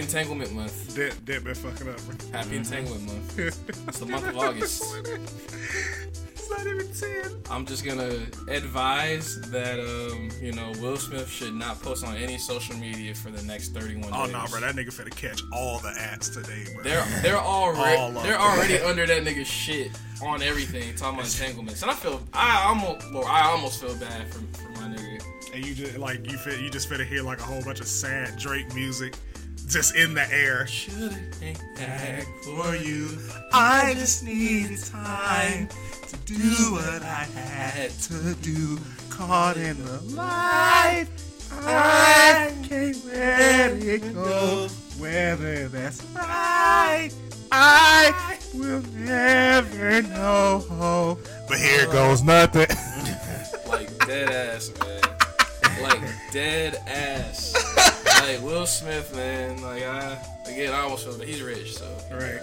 entanglement month. That that been fucking up, bro. Happy entanglement month. It's the month of August. It's not even ten. I'm just gonna advise that um, you know, Will Smith should not post on any social media for the next 31 Oh days. Oh no, bro, that nigga finna catch all the ads today, bro. They're they're already All they're them. already under that nigga's shit on everything talking about entanglements, and I feel I almost well, I almost feel bad for, for my nigga. and you just like you fit, you just finna hear like a whole bunch of sad Drake music just in the air. Should ain't that For you, I just needed time to do what I had to do. Caught in the light, I can't let it go. Whether that's right, I will never know. But here uh, goes nothing. like dead ass, man. Like dead ass. Like Will Smith, man. Like I again, I almost feel that he's rich, so he's right?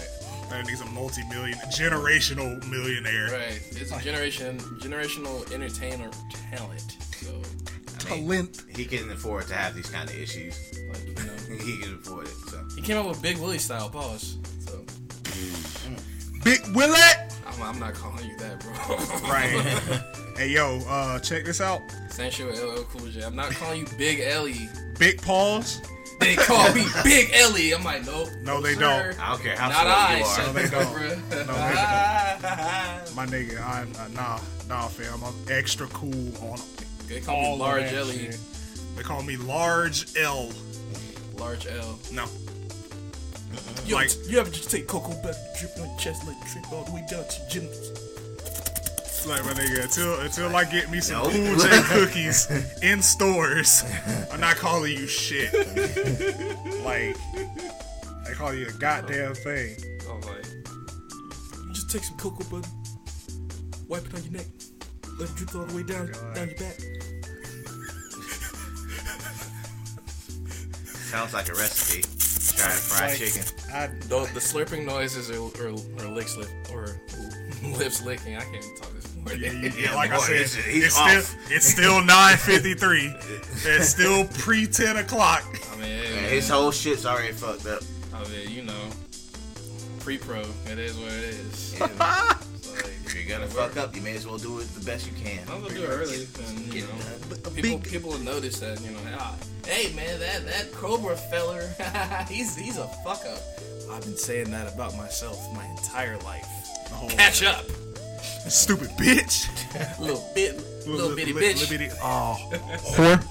That nigga's a multi-million, generational millionaire. Right. It's a generation generational entertainer talent. So Talent. He can afford to have these kind of issues. like you know, He can afford it. So he came up with Big Willie style pause. So mm. Big Willie. I'm, I'm not calling you that, bro. Right. hey yo, uh, check this out. Same shit with LL Cool J. I'm not calling you Big Ellie. Big pause. They call me Big Ellie. I'm like, nope. No, they sir. don't. I don't care how Not I. you are. son, No, they don't. bruh. My nigga, I'm uh, nah, nah, fam. I'm extra cool on them. They call all me Large of that Ellie. shit. They call me Large L. Large L. No, Yo, Like- t- you ever just take cocoa butter, drip on your chest, let it drip all the way down to your genitals? like my nigga. Until until I get me some Nope. Cool J cookies in stores, I'm not calling you shit. like they call you a goddamn thing. Oh, I'm like, you just take some cocoa butter, wipe it on your neck, let it drip all the way down oh, God. down your back. Sounds like a recipe. Try fried Like, chicken. I The, the slurping noises or, or, or lips lip or lips licking. I can't even talk this morning. Yeah, you, Yeah, like I said, he's- he's it's off. still it's still nine fifty three. It's still pre ten o'clock. I mean, hey, Man, man. his whole shit's already fucked up. I mean, you know, pre-pro. It is what it is. you're gonna fuck up, you may as well do it the best you can. I'm gonna do it early, and you know, done. people people will notice that. You know, ah, hey man, that that Cobra feller, he's he's a fuck up. I've been saying that about myself my entire life. Oh, Catch up, stupid bitch. little bit, little bitty Li- bitch. li- bitty- Oh, whore.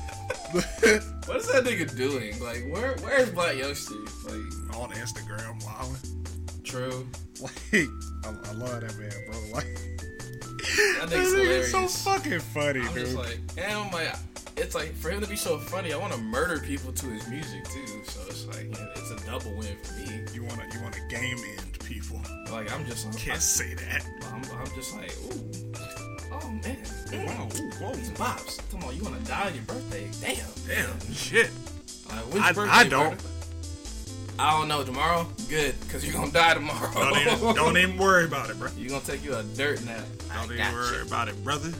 What is that nigga doing? Like, where where's Black Yoshi? Like, On Instagram, wilding. True. Like, I, I love that man, bro. Like, That nigga's nigga's so fucking funny, I'm dude. just like, and I'm like, it's like for him to be so funny, I want to murder people to his music too. So it's like, yeah, it's a double win for me. you wanna you wanna game end people? Like I'm just, I'm, Can't say that. I'm, I'm just like, ooh, oh man, Wow, mm. ooh, whoa, these bops. Come on, you want to die on your birthday? Damn, damn, shit. Like, I- birthday, I don't. brother? I don't know. Tomorrow, good, cause you're gonna die tomorrow. Don't even, don't even worry about it, bro. You're gonna take you a dirt nap. Don't even got worry you. about it, brother.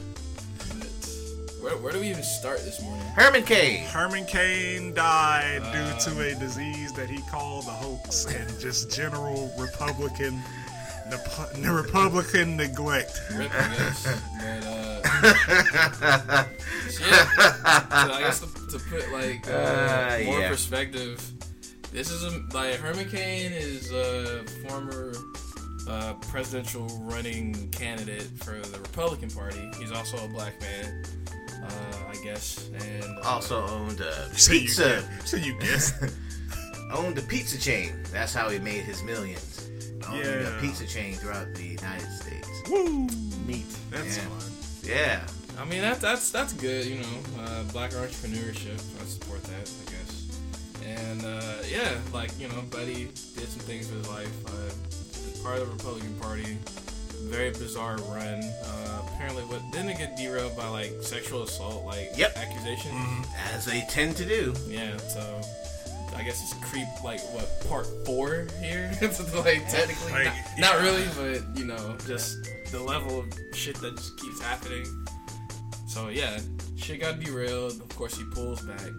Where, where do we even start this morning? Herman Cain. Herman Cain died Uh, due to a disease that he called the hoax and just general Republican, nep- Republican neglect. Rip, I guess. But uh, yeah. So I guess to, to put like uh, Uh, more yeah. perspective, this is a, like Herman Cain is a former uh, presidential running candidate for the Republican Party. He's also a black man, uh, I guess, and uh, Also owned a pizza. so you guess. owned a pizza chain. That's how he made his millions. Owned Yeah. a pizza chain throughout the United States. Woo! neat. That's Yeah. fun. Yeah. I mean that that's that's good, you know. Uh, black entrepreneurship, I support that, I guess. And uh, yeah, like you know, Buddy did some things with his life. Uh, part of the Republican Party, very bizarre run. Uh, apparently, what didn't it get derailed by like sexual assault, like Yep. accusations? As they tend to do. Yeah, so. I guess it's creep like what part four here? like technically, Like, not, not really, but you know, just the level of shit that just keeps happening. So yeah, shit got derailed. Of course, he pulls back,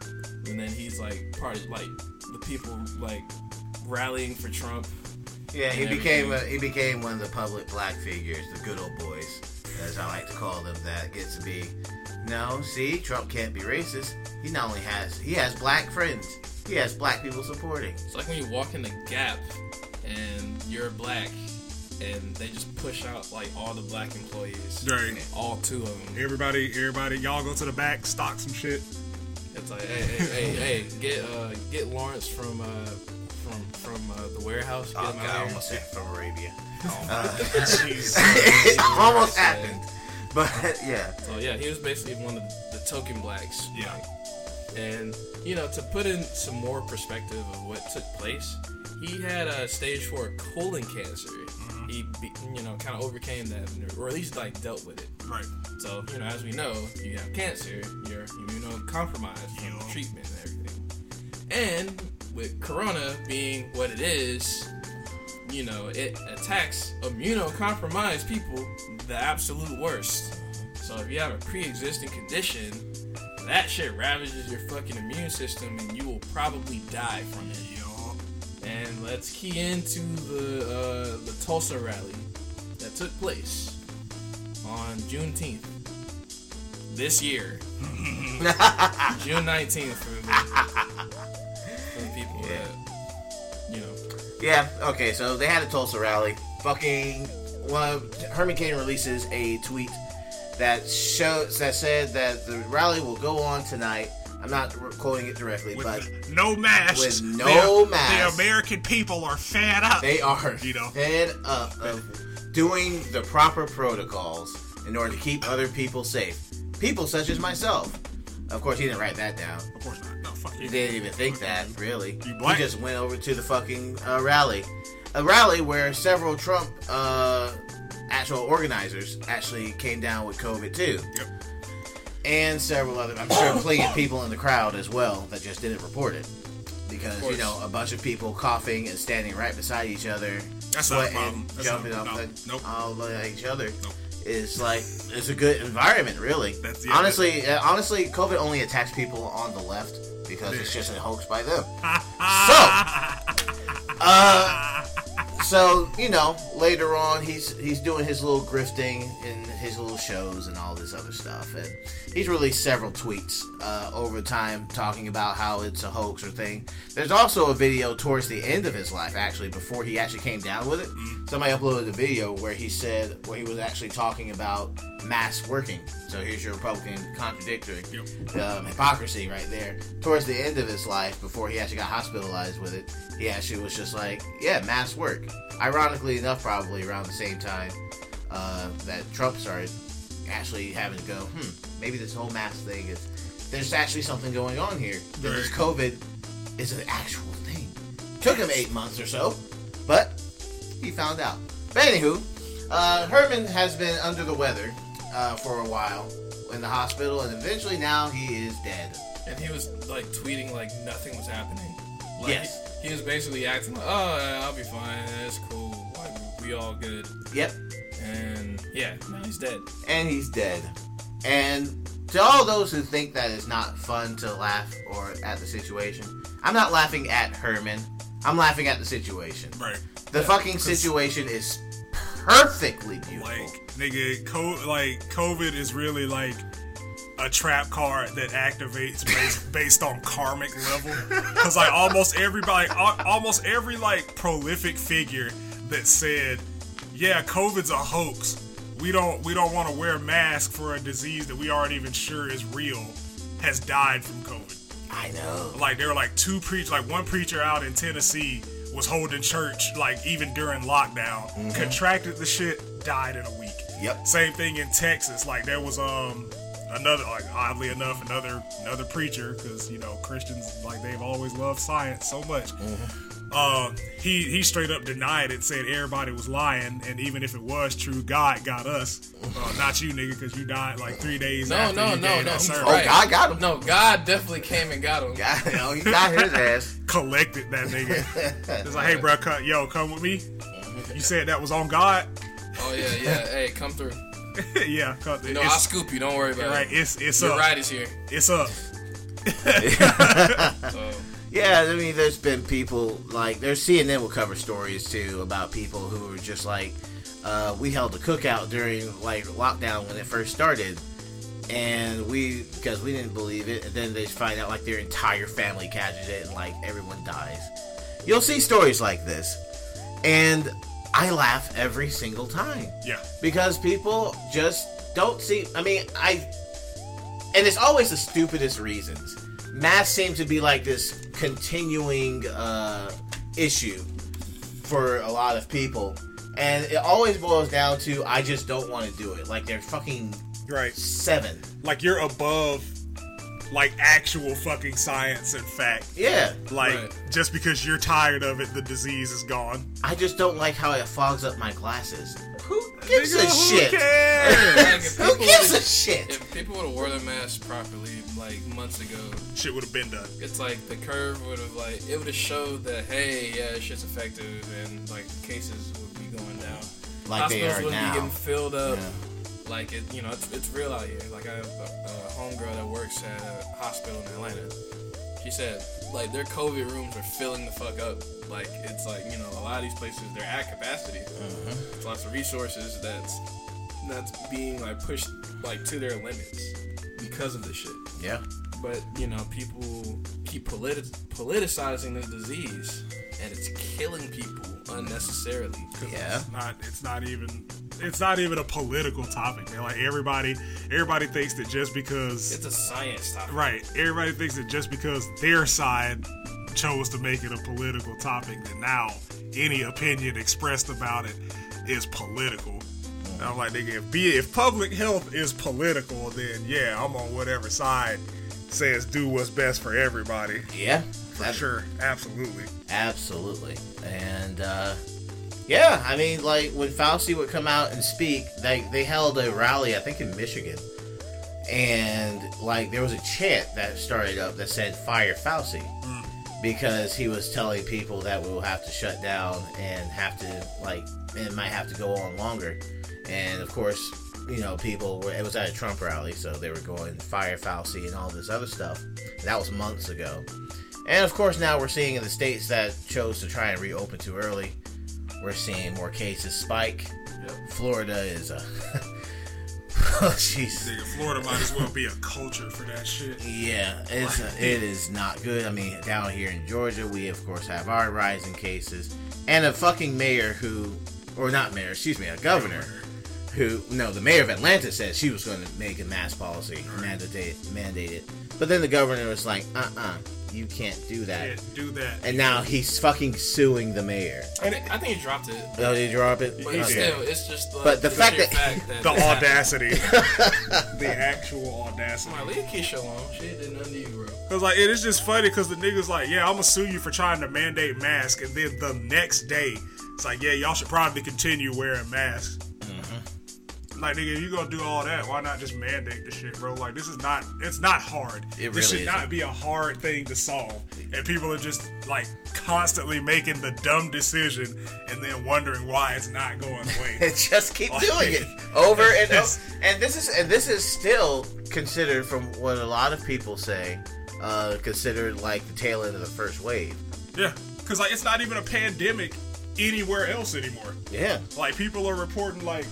and then he's like part of like the people like rallying for Trump. Yeah, he became a, he became one of the public black figures, the good old boys, as I like to call them. That gets to be. No, see, Trump can't be racist. He not only has he has black friends, he has black people supporting. It's like when you walk in the Gap and you're black, and they just push out like all the black employees, Right. all two of them. Everybody, everybody, y'all go to the back, stock some shit. It's like, hey, hey, hey, hey, get uh, get Lawrence from uh, from from uh, the warehouse. Get Oh, him God, I out here. almost said from Arabia. Jeez. it almost happened, but yeah, So yeah, he was basically one of the, token blacks. Yeah. And you know, to put in some more perspective of what took place, he had a stage four colon cancer. He, be, you know, kind of overcame that, or at least like dealt with it. Right. So you know, as we know, you have cancer, you're immunocompromised from Yeah. treatment and everything. And with Corona being what it is, you know, it attacks immunocompromised people the absolute worst. So if you have a pre-existing condition, that shit ravages your fucking immune system, and you will probably die from it. And let's key into the uh, the Tulsa rally that took place on Juneteenth this year, June nineteenth for the, for the people Yeah. that you know. yeah. Okay, so they had a Tulsa rally. Fucking, well, Herman Cain releases a tweet that shows that said that the rally will go on tonight. I'm not quoting it directly, With but no masks. With no the, masks. The American people are fed up. They are You know. fed up of doing the proper protocols in order to keep other people safe. People such as myself. Of course, he didn't write that down. of course not. No, fuck He didn't even think that, really. He just went over to the fucking uh, rally. A rally where several Trump uh, actual organizers actually came down with COVID too. Yep. And several other, I'm sure, plenty of people in the crowd as well that just didn't report it. Because, you know, a bunch of people coughing and standing right beside each other That's not a sweating, problem. That's jumping not- off no, the, nope. all by each other. Nope. Is like it's a good environment, really. That's- yeah, honestly, uh, honestly, COVID only attacks people on the left because it's just a hoax by them. So, uh, so you know, later on, he's he's doing his little grifting in his little shows and all this other stuff, and he's released several tweets uh, over time talking about how it's a hoax or thing. There's also a video towards the end of his life, actually, before he actually came down with it. Somebody uploaded a video where he said where he was actually talking about mass working. So here's your Republican contradictory um, hypocrisy right there. Towards the end of his life, before he actually got hospitalized with it, he actually was just like, "Yeah, mass work." Ironically enough, probably around the same time uh, that Trump started actually having to go, "Hmm, maybe this whole mask thing is there's actually something going on here. That This COVID is an actual thing." Took him eight months or so, but he found out. But anywho, uh, Herman has been under the weather uh, for a while in the hospital, and eventually now he is dead. And he was like tweeting like nothing was happening. Like, Yes. He, he was basically acting like, oh, I'll be fine. That's cool. Like, we all good. Yep, And yeah, now he's dead. and he's dead. And to all those who think that it's not fun to laugh or at the situation, I'm not laughing at Herman. I'm laughing at the situation. Right. The fucking situation is perfectly beautiful. Like nigga, co- like COVID is really like a trap card that activates based, based on karmic level. Cause like almost everybody, almost every like prolific figure that said, "Yeah, COVID's a hoax. We don't we don't want to wear masks for a disease that we aren't even sure is real," has died from COVID. I know. Like there were like two preach like one preacher out in Tennessee was holding church like even during lockdown, contracted the shit, died in a week. Yep. Same thing in Texas. Like there was um another like oddly enough another another preacher because you know Christians like they've always loved science so much. Um, he he straight up denied it, said everybody was lying, and even if it was true, God got us, uh, not you, nigga, because you died like three days No, after no, you no, no. that Oh. God got him. No, God definitely came and got him. God, you know, he got his ass. collected that nigga. it's like, hey, bro, come, yo, come with me. You said that was on God. Oh yeah, yeah. hey, come through. yeah, cause No, I'll scoop you. Don't worry about it. right. It's it's Your up. ride is here. It's up. So Yeah, I mean, there's been people like there's CNN will cover stories too about people who are just like, uh, we held a cookout during like lockdown when it first started, and we because we didn't believe it, and then they find out like their entire family catches it and like everyone dies. You'll see stories like this, and I laugh every single time Yeah. because people just don't see. I mean, I, and it's always the stupidest reasons. Masks seem to be like this continuing uh, issue for a lot of people, and it always boils down to I just don't want to do it. Like they're fucking Right. seven. Like you're above like actual fucking science and fact. Yeah, Like Right. just because you're tired of it, the disease is gone. I just don't like how it fogs up my glasses. Who gives Nigga, a who shit? cares? like, Who gives a shit? If people would have wore their masks properly, like months ago, Shit would have been done. it's like the curve would have like it would have showed that hey, yeah, shit's effective, and like cases would be going down. Like they Hospitals are would be getting filled up. Yeah. Like it, you know, it's, it's real out here. Like I have a, a homegirl that works at a hospital in Atlanta. She said like their COVID rooms are filling the fuck up. Like it's like you know a lot of these places they're at capacity. Mm-hmm. It's lots of resources that's that's being like pushed like to their limits because of this shit. Yeah. But you know, people keep politi- politicizing this disease, and it's killing people unnecessarily. Yeah. It's not. It's not even. It's not even a political topic. Man. Like everybody, everybody thinks that just because It's a science topic. right, everybody thinks that just because their side chose to make it a political topic, that now any opinion expressed about it is political. And I'm like, nigga, if be if public health is political, then yeah, I'm on whatever side says do what's best for everybody. Yeah. For That's- sure, absolutely. Absolutely. And uh yeah, I mean like when Fauci would come out and speak, they they held a rally I think in Michigan. And like there was a chant that started up that said fire Fauci because he was telling people that we'll have to shut down and have to like it might have to go on longer. And of course, you know, people were it was at a Trump rally, so they were going fire Fauci and all this other stuff. That was months ago. And of course, now we're seeing in the states that chose to try and reopen too early, we're seeing more cases spike. Yep. Florida is a. oh, jeez. Florida might as well be a culture for that shit. Yeah, it's it is not good. I mean, down here in Georgia, we of course have our rising cases, and a fucking mayor who, or not mayor, excuse me, a governor who, no, the mayor of Atlanta said she was going to make a mask policy, mandate mandate it, but then the governor was like, uh, uh you can't do that. Yeah, do that. And now he's fucking suing the mayor. I think, I think he dropped it. Oh, did you drop it? But Okay. still, it's just the, But the fact that- fact that the audacity, the actual audacity. I'm like, leave Keisha alone. She did nothing to you, bro. Cause like it is just funny because the niggas like, yeah, I'm gonna sue you for trying to mandate masks, and then the next day, it's like, yeah, y'all should probably continue wearing masks. Like nigga, if you gonna do all that, why not just mandate the shit, bro? Like this is not, it's not hard. It this really should not isn't. be a hard thing to solve, and people are just like constantly making the dumb decision and then wondering why it's not going away. and just keep Like- doing it over and over. And this is and this is still considered, from what a lot of people say, uh, considered like the tail end of the first wave. yeah, cause like it's not even a pandemic anywhere else anymore. Yeah, Like people are reporting like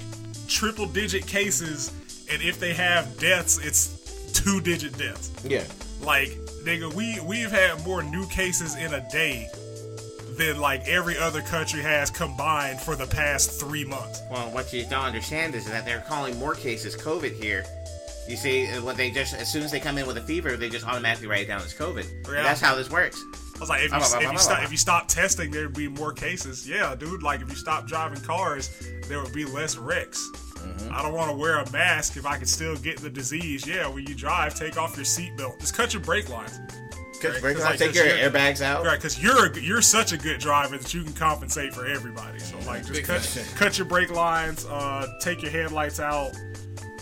triple digit cases, and if they have deaths, it's two digit deaths. yeah. Like nigga, we we've had more new cases in a day than like every other country has combined for the past three months. Well, what you don't understand is that they're calling more cases COVID here. You see, what they just as soon as they come in with a fever, they just automatically write it down as COVID. Yeah. That's how this works. I was like, if you, if you stop if you stop testing, there'd be more cases. Yeah, dude. Like if you stop driving cars, there would be less wrecks. I don't want to wear a mask if I can still get the disease. Yeah, when you drive, take off your seatbelt. Just cut your brake lines. Cause, Right, 'cause, like, take 'cause your airbags out. Right, because you're a, you're such a good driver that you can compensate for everybody. So like, just Big cut fact. cut your brake lines, uh, take your headlights out.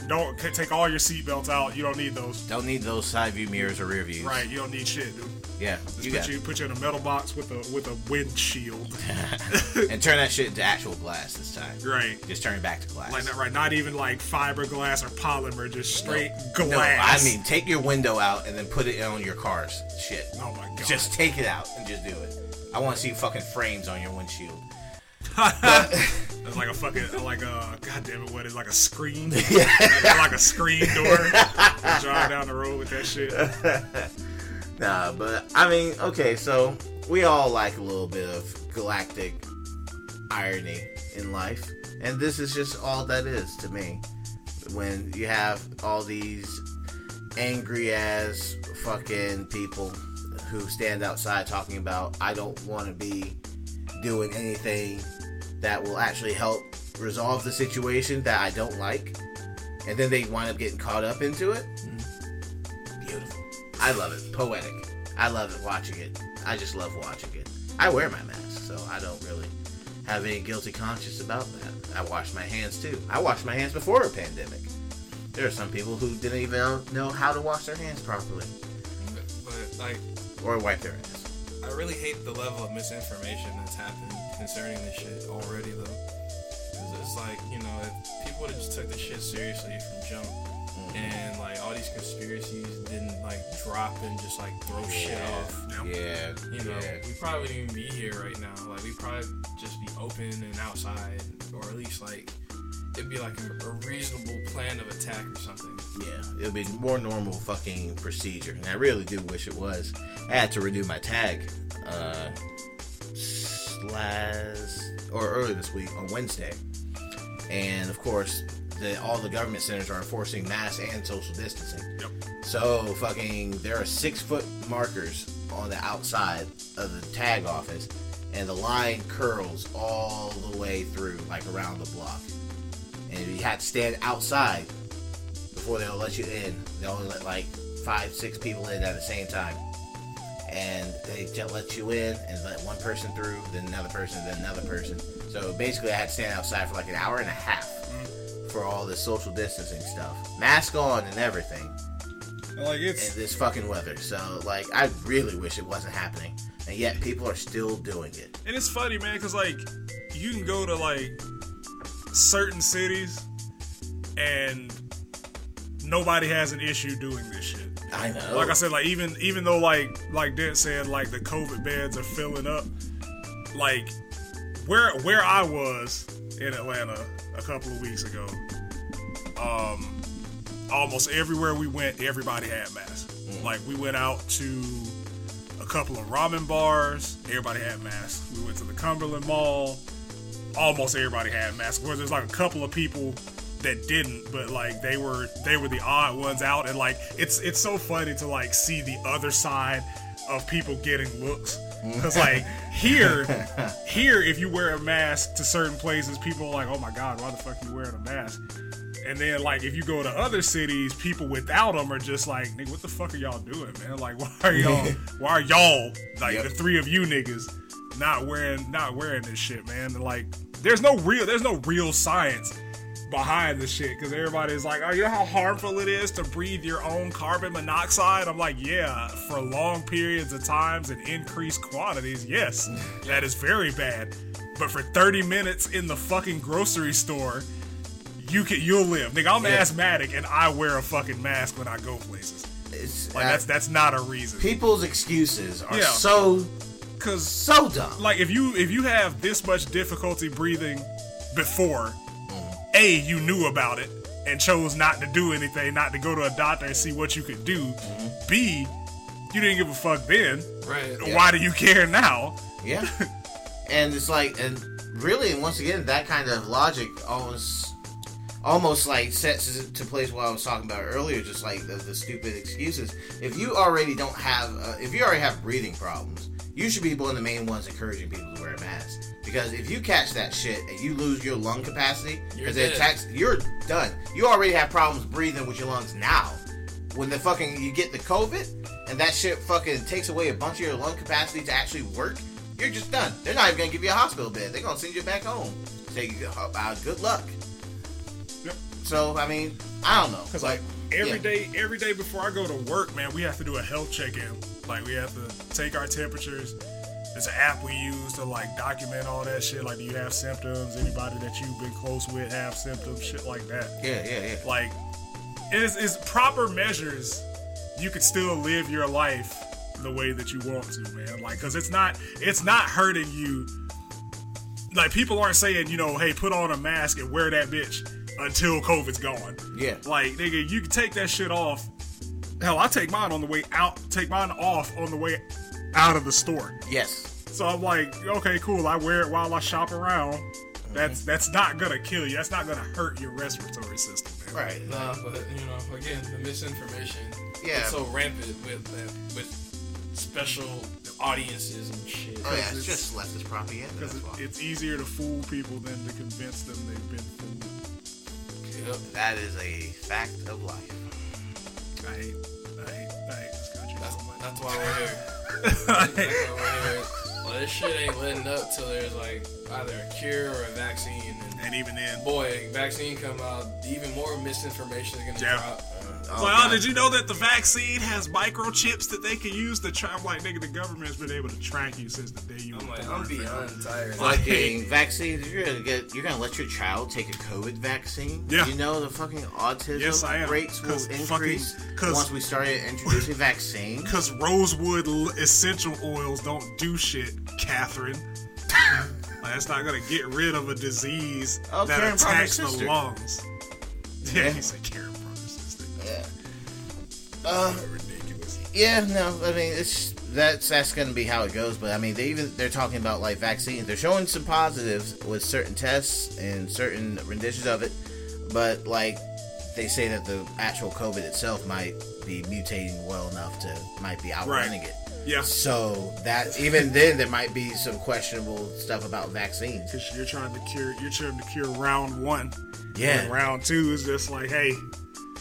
Don't take all your seatbelts out. You don't need those. Don't need those side view mirrors or rear views. Right, you don't need shit, dude. Yeah, Just you put got you put you in a metal box with a with a windshield. and turn that shit into actual glass this time. right. Just turn it back to glass. Like not right, not even like fiberglass or polymer, just straight No, glass. I mean take your window out and then put it on your car's shit. Oh my god. Just take it out and just do it. I want to see fucking frames on your windshield. It's like a fucking like a goddamn it, what is like a screen? like, like a screen door. Drive down the road with that shit. Nah, but I mean, okay, so we all like a little bit of galactic irony in life, and this is just all that is to me. When you have all these angry ass fucking people who stand outside talking about, I don't want to be doing anything that will actually help resolve the situation that I don't like, and then they wind up getting caught up into it. Mm-hmm. Beautiful. I love it. Poetic. I love it watching it. I just love watching it. I wear my mask, so I don't really have any guilty conscience about that. I wash my hands too. I washed my hands before a pandemic. There are some people who didn't even know how to wash their hands properly But like, or wipe their ass. I really hate the level of misinformation that's happened concerning this shit already, though. Because it's like, you know, if people would have just took this shit seriously from jump, and like all these conspiracies didn't like drop and just like throw shit off, Yeah. you know, yeah. we probably wouldn't even be here right now. Like, we'd probably just be open and outside, or at least like it'd be like a, a reasonable plan of attack or something. Yeah, it'd be more normal fucking procedure, and I really do wish it was. I had to renew my tag, uh, last or early this week on Wednesday, and of course, the, all the government centers are enforcing mask and social distancing. Yep. So fucking, there are six foot markers on the outside of the tag office, and the line curls all the way through, like around the block. And you have to stand outside before they'll let you in. They only let like five, six people in at the same time. And they just let you in and let one person through, then another person, then another person. So basically, I had to stand outside for like an hour and a half for all this social distancing stuff. Mask on and everything Like in it's this fucking weather. So, like, I really wish it wasn't happening. And yet, people are still doing it. and it's funny, man, because like you can go to like certain cities and nobody has an issue doing this shit. I know. Like I said, like even even though like like Dent said, like the COVID beds are filling up, like where where I was in Atlanta a couple of weeks ago, um, almost everywhere we went, everybody had masks. Like we went out to a couple of ramen bars, everybody had masks. We went to the Cumberland Mall, almost everybody had masks. Where there's like a couple of people that didn't, but like they were they were the odd ones out, and like it's it's so funny to like see the other side of people getting looks. Cause like here, here if you wear a mask to certain places, people are like, "Oh my god, why the fuck you wearing a mask?" And then like if you go to other cities, people without them are just like, "Nigga, what the fuck are y'all doing, man? Like, why are y'all, why are y'all like Yep. the three of you niggas not wearing not wearing this shit, man? And like, there's no real there's no real science behind the shit because everybody's like, oh, you know how harmful it is to breathe your own carbon monoxide? I'm like, yeah, for long periods of times and increased quantities, yes, that is very bad. But for 30 minutes in the fucking grocery store, you can you'll live. Nigga, I'm Yeah. asthmatic and I wear a fucking mask when I go places. it's, Like uh, that's that's not a reason. people's excuses are Yeah. so Cause so dumb. like if you if you have this much difficulty breathing before. A you knew about it and chose not to do anything not to go to a doctor and see what you could do Mm-hmm. b you didn't give a fuck then Right. why do you care now Yeah. and it's like, and really, once again, that kind of logic almost, almost like sets to place what I was talking about earlier, just like the, the stupid excuses. If you already don't have, uh, if you already have breathing problems, you should be one of the main ones encouraging people to wear a mask. Because if you catch that shit and you lose your lung capacity, because it attacks, you're done. You already have problems breathing with your lungs now. When the fucking you get the COVID and that shit fucking takes away a bunch of your lung capacity to actually work, you're just done. They're not even gonna give you a hospital bed. They're gonna send you back home. Say uh, uh, good luck. So I mean, I don't know. because Like, like every Yeah. day, every day before I go to work, man, we have to do a health check-in. Like we have to take our temperatures. There's an app we use to like document all that shit. Like, do you have symptoms? Anybody that you've been close with have symptoms? Shit like that. Yeah, yeah, yeah. Like, it's, it's proper measures. You could still live your life the way that you want to, man. Like, cause it's not, it's not hurting you. Like, people aren't saying, you know, hey, put on a mask and wear that bitch until COVID's gone. Yeah. Like, nigga, you can take that shit off. Hell, I take mine on the way out. Take mine off on the way out of the store. Yes. So I'm like, okay, cool. I wear it while I shop around. That's that's not gonna kill you. That's not gonna hurt your respiratory system. Man. Right. Nah, but you know, again, the misinformation. Yeah. It's so rampant with that, with special audiences and shit. Oh yeah, it's it's- just leftist propaganda. Because That's why. it's easier to fool people than to convince them they've been fooled. Yep. That is a fact of life. I hate, I hate, I hate this country That's, so that's why we're here. That's why we're here. Well, this shit ain't letting up till there's like either a cure or a vaccine. And and even then, boy, vaccine come out, even more misinformation is gonna Yeah. drop. It's Oh, like, oh, did you know that the vaccine has microchips that they can use to track? I'm like, nigga, the government has been able to track you since the day you I'm were like, born. I'm beyond tired. Of fucking vaccines. You're gonna get. You're gonna let your child take a COVID vaccine. Yeah. You know the fucking autism Yes, I am. rates will 'Cause fucking- once we started introducing vaccines. Because rosewood essential oils don't do shit, Catherine. like, that's not gonna get rid of a disease Oh, that attacks the lungs. Yeah, Yeah. he said Karen Brother's sister. Yeah. Uh, Ridiculous. yeah. No, I mean it's that's that's gonna be how it goes. But I mean, they even they're talking about like vaccines. They're showing some positives with certain tests and certain renditions of it, but like they say that the actual COVID itself might be mutating well enough to might be outrunning it. Yeah, So that even then there might be some questionable stuff about vaccines. because you're trying to cure, you're trying to cure round one. Yeah. And round two is just like, hey,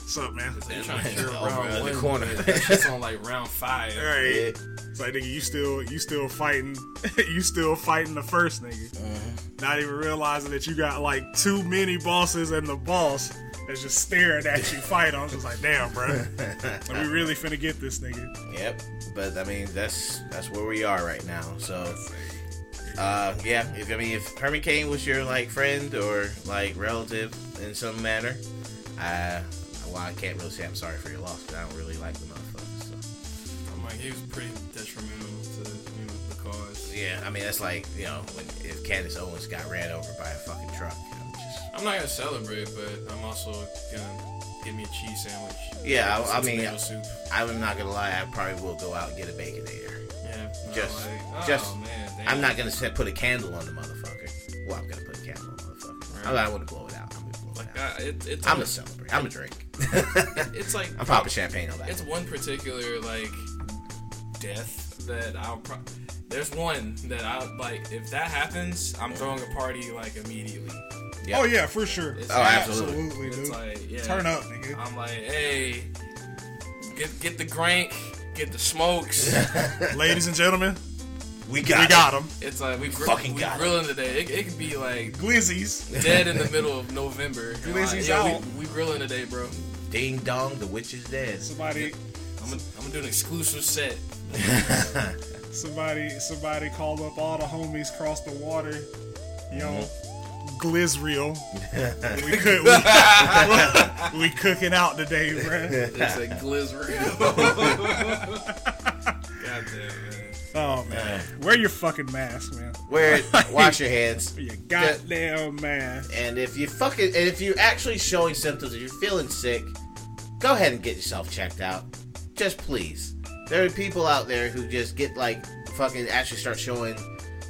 what's up, man? They're trying to cure Over round in the one, corner. but That shit's on like round five. All right. Yeah. It's like nigga, you still you still fighting you still fighting the first nigga. Mm-hmm. Not even realizing that you got like too many bosses and the boss is just staring at you fight. I'm just like, damn, bro. Are we really finna get this nigga? Yep. But I mean that's that's where we are right now. So uh yeah, if I mean if Herman Cain was your like friend or like relative in some manner, uh well I can't really say I'm sorry for your loss because I don't really like the motherfucker. So I'm like, he was pretty detrimental to you know the cause. yeah, I mean that's like, you know, when if Candace Owens got ran over by a fucking truck. I'm just I'm not gonna celebrate, but I'm also gonna get me a cheese sandwich. Yeah, I, I mean, soup. I'm not gonna lie, I probably will go out and get a baconator. Yeah, just- like, oh, just- man. I'm not gonna set, put a candle on the motherfucker. Well, I'm gonna put a candle on the motherfucker. Right. I'm not gonna blow it out. I'm gonna blow it like out. that. It, it's I'm one- a celebrate. I'm a drink. It's like I'm popping champagne on that. It's one particular like death that I'll. Pro- There's one that I like. If that happens, I'm throwing a party like immediately. Yeah. Oh yeah, for sure. It's Oh, absolutely. Absolutely, It's dude. like yeah. Turn up, nigga. I'm like, hey, get get the grank, get the smokes. Ladies and gentlemen, We got. we got him. it's like we gr- Fucking we got 'em. grilling today. It, it could be like Glizzies. dead in the middle of November. And Glizzy's like, yo, out. we, we grilling today, bro. Ding dong, the witch is dead. Somebody, I'm gonna, I'm gonna do an exclusive set. somebody, somebody called up all the homies across the water. Yo, Mm-hmm. Glizreal. we, cook, we, we cooking out today, bro. It's a glizz God damn, man. Oh man, wear your fucking mask, man. Wear it. Wash your hands. Your goddamn mask. And if you fucking, and if you're actually showing symptoms, if you're feeling sick, go ahead and get yourself checked out. Just please. There are people out there who just get like fucking actually start showing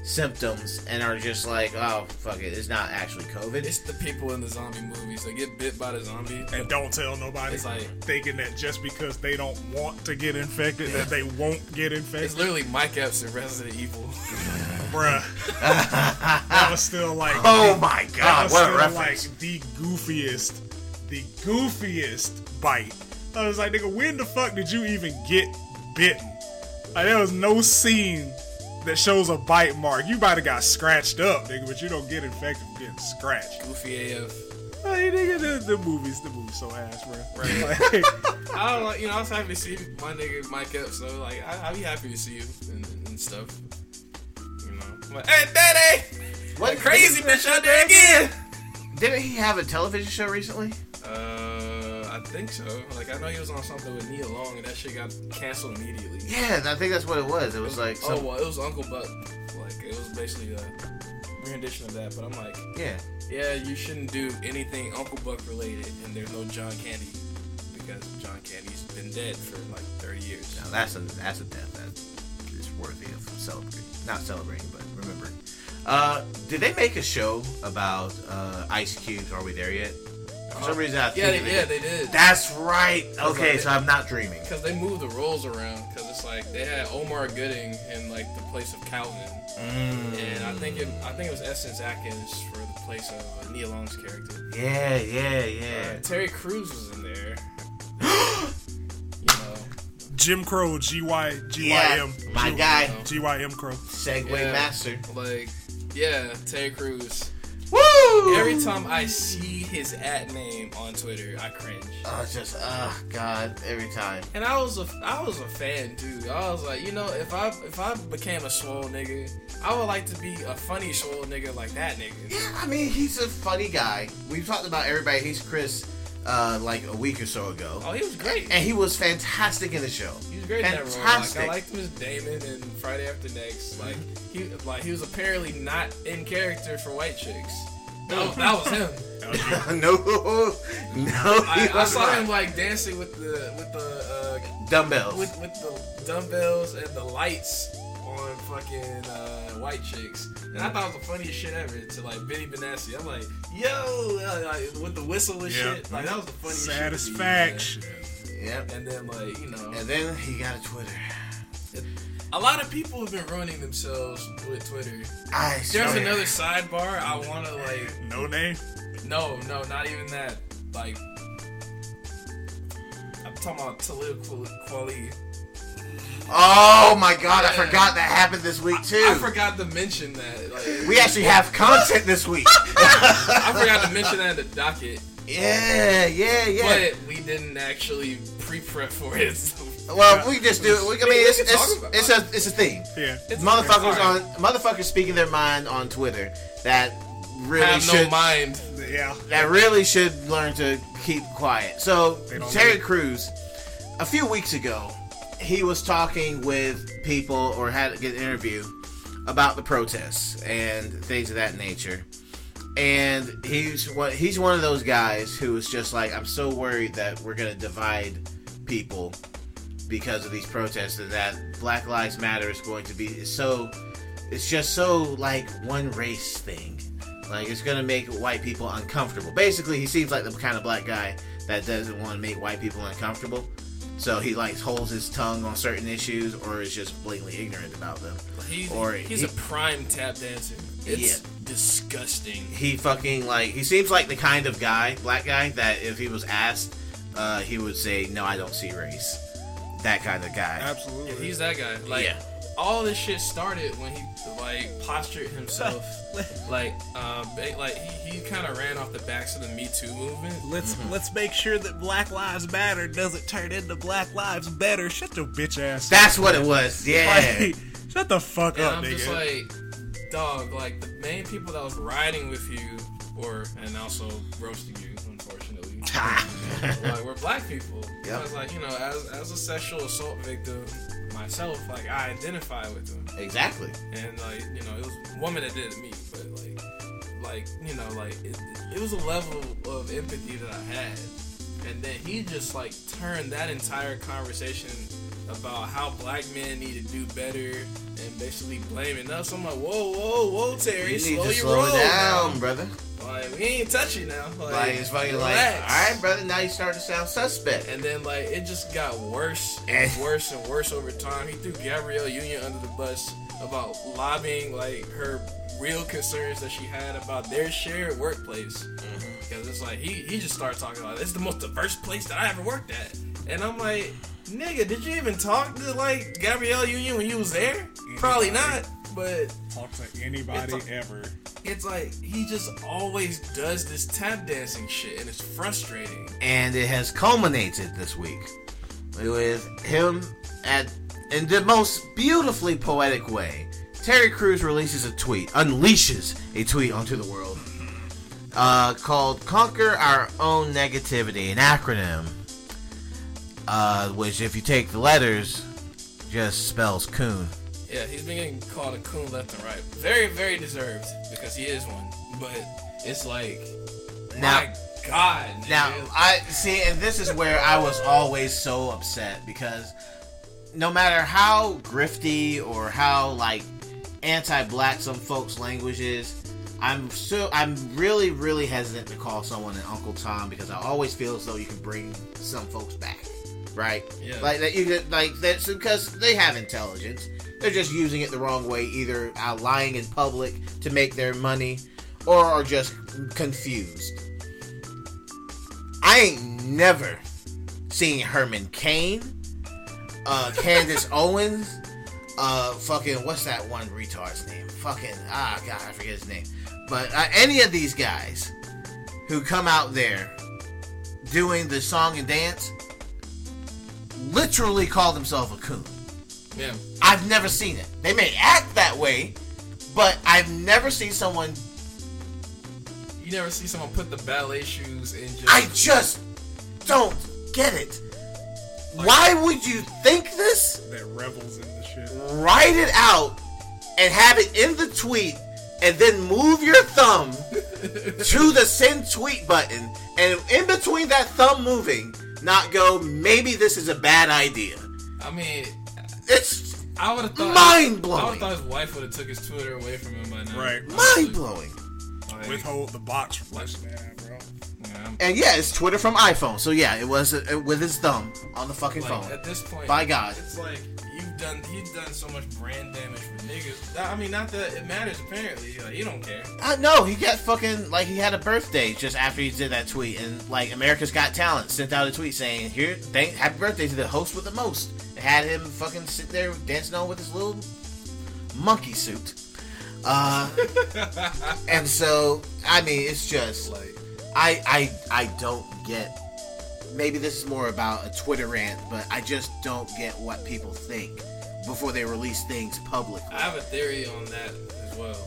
symptoms and are just like, oh fuck it, it's not actually COVID. It's the people in the zombie movies. They get bit by the zombie. And don't tell nobody. It's like- thinking that just because they don't want to get infected, that they won't get infected. It's literally Mike Epps in Resident Evil. Bruh. that was still like. oh my that god, was what a still reference! like the goofiest, the goofiest bite. I was like, nigga, when the fuck did you even get bitten? Like, there was no scene that shows a bite mark. You might have got scratched up, nigga, but you don't get infected from getting scratched. Goofy AF. Like, nigga, the, the movies, the movies so ass, bro. Right. Like, I don't like, you know, I was happy to see my nigga Mike Epps, so like, I, I'll be happy to see you and, and stuff. You know, like, hey, daddy, What crazy bitch out there again. Didn't he have a television show recently? Uh, I think so. Like, I know he was on something with Nia Long, and that shit got canceled immediately. Yeah, I think that's what it was. It was like oh well, it was Uncle Buck. Like, it was basically a rendition of that. But I'm like, Yeah. yeah, you shouldn't do anything Uncle Buck related, and there's no John Candy because John Candy's been dead for like 30 years. Now that's a that's a death that is worthy of celebrating. Not celebrating, but remembering. Uh, did they make a show about uh, Ice Cube's Are We There Yet? For some reason, I think Yeah, they, they yeah, did. they did. That's right. Okay, like- so I'm not dreaming. Because they moved the roles around. Because it's like they had Omar Gooding in like the place of Calvin, Mm. and I think it, I think it was Essence Atkins for the place of uh, Nia Long's character. Yeah, yeah, Uh, yeah. Terry Crews was in there. you know, Jim Crow, G Y G Y Yeah, M, my guy, G Y M Crow. Segway Yeah. Master. like yeah, Terry Crews. Woo! Every time I see his at name on Twitter, I cringe. Oh, just, oh god, every time. And I was a I was a fan too. I was like, you know, if I if I became a swole nigga, I would like to be a funny swole nigga like that nigga. Yeah, I mean, he's a funny guy. We've talked about everybody. Hates Chris, uh, like a week or so ago, Oh, he was great. and he was fantastic in the show. He was great in that role. Like Fantastic. I liked him as Damon in Friday After Next. Like he like he was apparently not in character for white chicks. That was, that was him. no, no, I, I saw not. him like dancing with the with the uh, dumbbells. with with the dumbbells and the lights on fucking uh, white chicks, and I thought it was the funniest shit ever. To like Benny Benassi, I'm like, yo, uh, like, with the whistle and Yeah. shit, like that was the funniest Satisfaction. shit. to me, yep. And then like you know, And then he got a Twitter. A lot of people have been ruining themselves with Twitter. I There's swear. another sidebar I want to like. No name. No, no, not even that. Like, I'm talking about Talib Kweli. Oh my god, I forgot that happened this week too. I forgot to mention that. Like, we actually have content this week. I forgot to mention that in the docket, yeah, yeah, yeah. but we didn't actually pre-prep for it. so- well, we just do it. We, I mean, We it's it's, it's a it's a thing. Yeah. It's motherfuckers on motherfuckers speaking their mind on Twitter that really have should no mind. Yeah. that really should learn to keep quiet. So Terry Crews, a few weeks ago, he was talking with people or had to get an interview about the protests and things of that nature. And he's one he's one of those guys who was just like, I'm so worried that we're gonna divide people because of these protests and that Black Lives Matter is going to be so it's just so like one race thing. Like it's gonna make white people uncomfortable. Basically, he seems like the kind of black guy that doesn't want to make white people uncomfortable. So he like holds his tongue on certain issues, or is just blatantly ignorant about them. He's, Or he's he- a prime tap dancer. It's Yeah. disgusting. He fucking like he seems like the kind of guy, black guy, that if he was asked, uh, he would say, "No, I don't see race." That kind of guy. Absolutely. Yeah, he's that guy. Like Yeah. all this shit started when he like postured himself, like uh, like he, he kind of ran off the backs of the Me Too movement. Let's let's make sure that Black Lives Matter doesn't turn into Black Lives Better. Shut your bitch ass. up. That's what it was. Yeah. Like, shut the fuck And up, I'm nigga. just like, dog, like the main people that was riding with you, or and also roasting you, unfortunately, like we're black people. Yep. I was like, you know, as as a sexual assault victim myself, like I identify with them. exactly. and like you know it was a woman that did it to me but like like you know like it, it was a level of empathy that i had and then he just like turned that entire conversation about how black men need to do better and basically blaming us i'm like whoa whoa whoa terry You slow your slow roll down, now. brother. like we ain't touching now like, Like it's fucking like, all right, brother. Now you start to sound suspect. And then like it just got worse Eh. and worse and worse over time. He threw Gabrielle Union under the bus about lobbying like her real concerns that she had about their shared workplace. Because it's like he he just started talking about it's the most diverse place that I ever worked at. And I'm like, nigga, did you even talk to like Gabrielle Union when you was there? Probably not. But Talk to anybody It's ever. it's like he just always does this tap dancing shit, and it's frustrating. and it has culminated this week with him at in the most beautifully poetic way. Terry Crews releases a tweet, unleashes a tweet onto the world, uh, called "Conquer Our Own Negativity," an acronym, uh, which, if you take the letters, just spells coon. Yeah, he's been getting called a coon left and right. Very, very deserved because he is one. But it's like, Now- my God, Now, nigga. I see, and this is where I was always so upset because no matter how grifty or how like anti-black some folks' language is, I'm so I'm really really hesitant to call someone an Uncle Tom because I always feel as though you can bring some folks back, right? Yeah. Like that you could like that's because they have intelligence. They're just using it the wrong way, either out lying in public to make their money, or are just confused. I ain't never seen Herman Cain, uh, Candace Owens, uh, fucking what's that one retard's name? Fucking ah god, I forget his name. But uh, any of these guys who come out there doing the song and dance literally call themselves a coon. yeah, I've never seen it. They may act that way, but I've never seen someone. you never see someone put the ballet shoes in. just. I just don't get it. Why would you think this? That revels in the shit. Write it out and have it in the tweet, and then move your thumb to the send tweet button, and in between that thumb moving, not go. Maybe this is a bad idea. I mean, It's I would have thought. Mind-blowing. I would have thought his wife would have took his Twitter away from him by now. Right. Mind blowing. Like, Withhold the box from listening, bro. yeah, And yeah, it's Twitter from iPhone. So yeah, it was uh, with his thumb on the fucking like, phone. at this point, By God. it's like you've done. He's done so much brand damage for niggas. I mean, not that it matters. Apparently, like you don't care. I know he got fucking like he had a birthday just after he did that tweet, and like America's Got Talent sent out a tweet saying, "Here, thank happy birthday to the host with the most." It had him fucking sit there dancing on with his little monkey suit. Uh, and so I mean, it's just Like, I I I don't get. Maybe this is more about a Twitter rant, but I just don't get what people think before they release things publicly. I have a theory on that as well.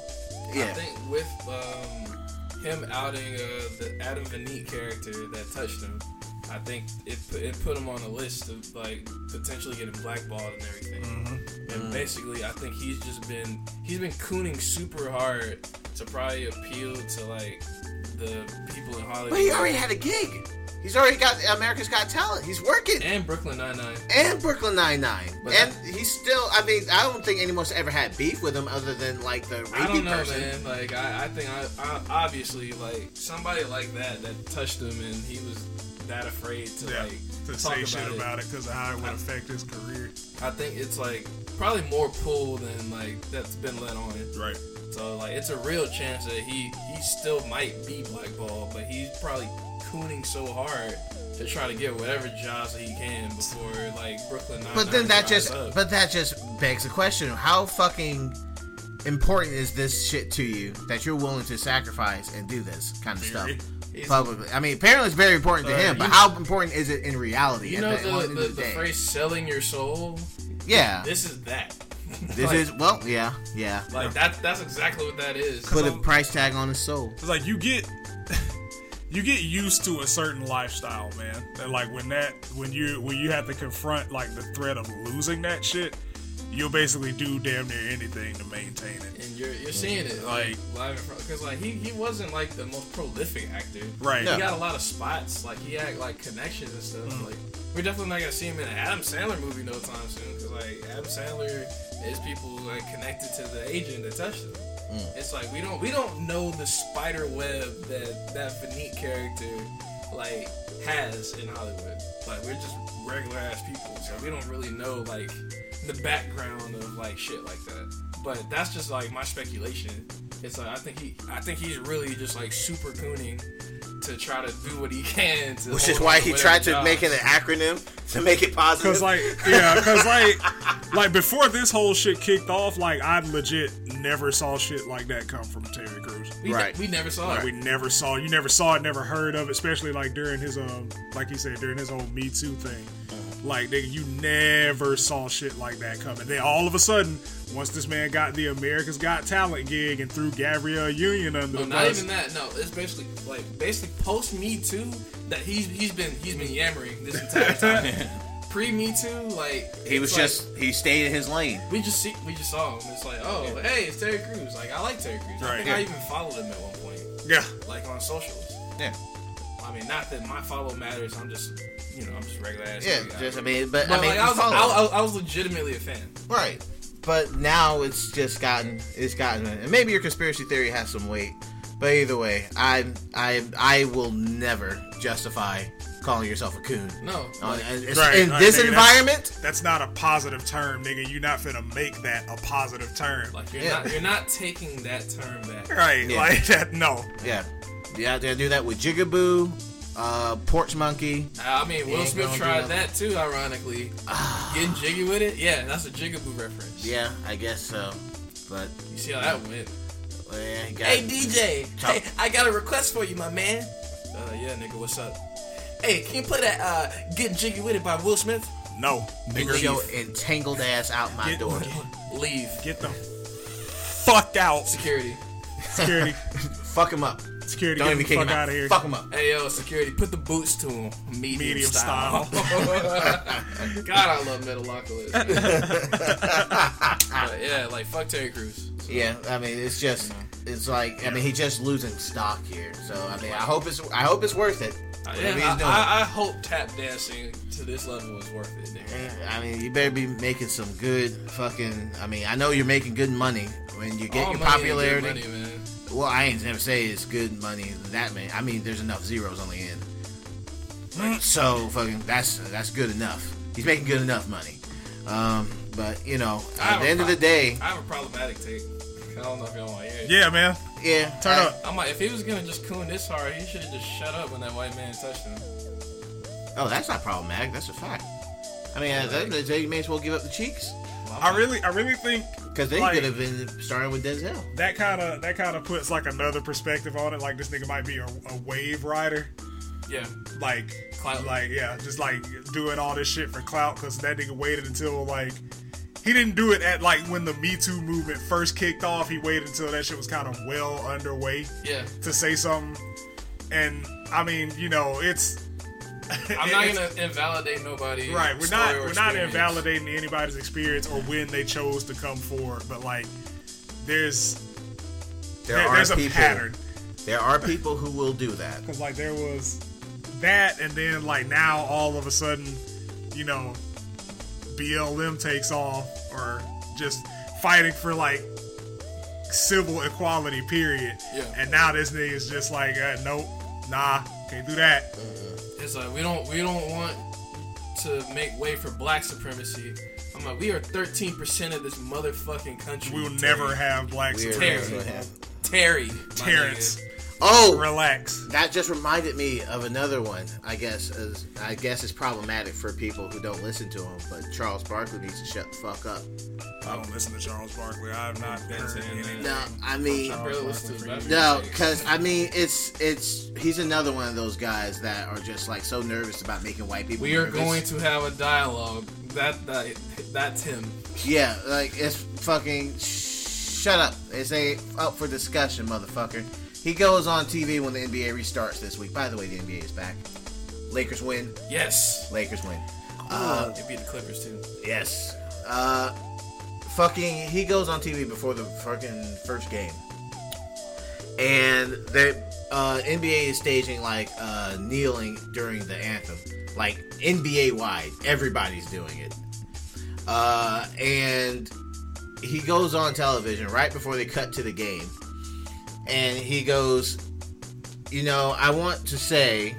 Yeah. I think with um, him outing uh, the Adam Venit character that touched him, I think it put, it put him on a list of like potentially getting blackballed and everything. Mm. And basically, I think he's just been he's been cooning super hard to probably appeal to like the people in Hollywood. But he already had a gig. He's already got America's Got Talent. He's working. and Brooklyn Nine Nine. And Brooklyn Nine Nine. But And he's still. I mean, I don't think anyone's ever had beef with him other than like the I rapey don't know, person. man. Like, I, I think I, I obviously like somebody like that that touched him, and he was that afraid to Yeah. like To talk say about shit it. about it because of how it would affect his career. I think it's like probably more pull than like that's been let on it. Right. So like, it's a real chance that he he still might be blackballed, but he's probably cooning so hard to try to get whatever jobs that he can before like Brooklyn Nine. But then that just. But that just begs the question: How fucking important is this shit to you that you're willing to sacrifice and do this kind of Very. stuff? He's- Publicly. I mean, apparently it's very important to Uh, him, but you- how important is it in reality? you know the, the, end the, the, phrase "selling your soul." Yeah. This is that. This Like- is well, yeah, yeah. Like that that's exactly what that is. Put a I'm- price tag on his soul. It's like you get you get used to a certain lifestyle, man. And like when that when you when you have to confront like the threat of losing that shit, you'll basically do damn near anything to maintain it. and you're you're seeing it like live in front because like he, he wasn't like the most prolific actor. Right. He got a lot of spots. Like he had like connections and stuff. Mm-hmm. Like we're definitely not gonna see him in an Adam Sandler movie no time soon because like Adam Sandler is people like connected to the agent that touched him. Mm. It's like we don't we don't know the spider web that that Venit character like has in Hollywood. Like we're just regular ass people, so we don't really know like the background of like shit like that. But that's just like my speculation. It's like I think he I think he's really just like super cooning to try to do what he can to Which is why he tried to jobs. make it an acronym to make it positive. Cause like yeah, cause like like before this whole shit kicked off, like I legit never saw shit like that come from Terry Crews. We, Right. we never saw We it. We never saw it. you never saw it, never heard of it, especially like during his um like he said, during his whole Me Too thing. Uh-huh. Like nigga, you never saw shit like that coming. Then all of a sudden, once this man got the America's Got Talent gig and threw Gabrielle Union under No, the not bus. even that. No, it's basically like basically post Me Too that he's he's been he's been yammering this entire time. Pre Me Too, like He was like- just he stayed in his lane. we just see we just saw him. It's like oh hey it's Terry Crews. Like I like Terry Crews. I Right. think I even followed him at one point, Yeah. like on socials. Yeah, I mean, not that my follow matters. I'm just you know I'm just regular ass. yeah. guy. Just I mean, but, But I mean, like I was, I. I, I was legitimately a fan. right. But now it's just gotten it's gotten, and maybe your conspiracy theory has some weight. But either way, I I I will never justify calling yourself a coon. No, On- like, Right, in right, this nigga, environment, That's not a positive term, nigga. You're not finna make that a positive term. like you're Yeah. not you're not taking that term back. right, Yeah. like that. No, yeah, Yeah. out there do that with Jigaboo, uh, Porch Monkey. I mean, Will Smith tried nothing. that too. Ironically, getting jiggy with it. Yeah, that's a Jigaboo reference. Yeah, I guess so. But You see how that went? Well, yeah, Hey DJ, Top- hey, I got a request for you, my man. Uh, yeah, nigga, what's up? Hey, can you play that uh, "Getting Jiggy with It" by Will Smith? no, Get nigga. your entangled ass out my Get- door. Leave. Get the fuck out, Security. security. Fuck him up. Security, Don't get even the kick fuck him out out. of here. Fuck him up. Hey yo, security, put the boots to him. Medium, Medium style. God, I love Metalocalypse. but yeah, like fuck Terry Crews. So, Yeah, I mean it's just it's like I mean he's just losing stock here. So I mean I hope it's I hope it's worth it. uh, yeah. I, I, I hope tap dancing to this level is worth it. I mean you better be making some good fucking. I mean I know you're making good money when you get All your money ain't good popularity. money. Well, I ain't never say it's good money that man. I mean there's enough zeros on the end. So fucking that's that's good enough. He's making good enough money. Um, but you know at the end of the day, I have a problematic take. I don't know if y'all want to hear it. Yeah, man. yeah, Turn I- up. I'm like, if he was gonna just coon this hard, he should have just shut up when that white man touched him. Oh, that's not problematic. That's a fact. I mean, at the end of the you may as well give up the cheeks Well, I really, I really think because they Like- could have been starting with Denzel. that kind of that kind of puts like another perspective on it. Like this nigga might be a, a wave rider. yeah. Like, Clout. like yeah, just like doing all this shit for clout because that nigga waited until like he didn't do it at like when the Me Too movement first kicked off. He waited until that shit was kind of well underway Yeah. to say something. And I mean, you know, it's. I'm not it's- gonna invalidate nobody. Right, we're not we're not invalidating anybody's experience or when they chose to come forward, but like there's There, there, are there's a people. pattern There are people who will do that. because like there was that, and then like now all of a sudden, you know, BLM takes off or just fighting for like civil equality, period. Yeah. And now this nigga is just like, uh, nope, nah, can't do that. It's like we don't we don't want to make way for black supremacy. I'm like, we are 13% of this motherfucking country. We will Terry. never have black Weird. supremacy. Terry. That's. Terry. Terrence, nigga. Oh, relax. that just reminded me of another one. I guess is I guess it's problematic for people who don't listen to him. But Charles Barkley needs to shut the fuck up. I don't listen to Charles Barkley. I have not Been heard saying anything. No, I mean, I barely listen to his basketball no, because I mean, it's it's he's another one of those guys that are just like so nervous about making white people. we are nervous. going to have a dialogue. That that that's him. Yeah, like it's fucking. Shut up. It's a up for discussion, motherfucker. He goes on TV when the NBA restarts this week. By the way, the NBA is back. Lakers win. Yes. Lakers win. Uh, They beat the Clippers too. yes. Uh, fucking. He goes on TV before the fucking first game, and the uh, NBA is staging like uh, kneeling during the anthem, like NBA wide. Everybody's doing it. Uh, and he goes on television right before they cut to the game, and he goes, "You know, I want to say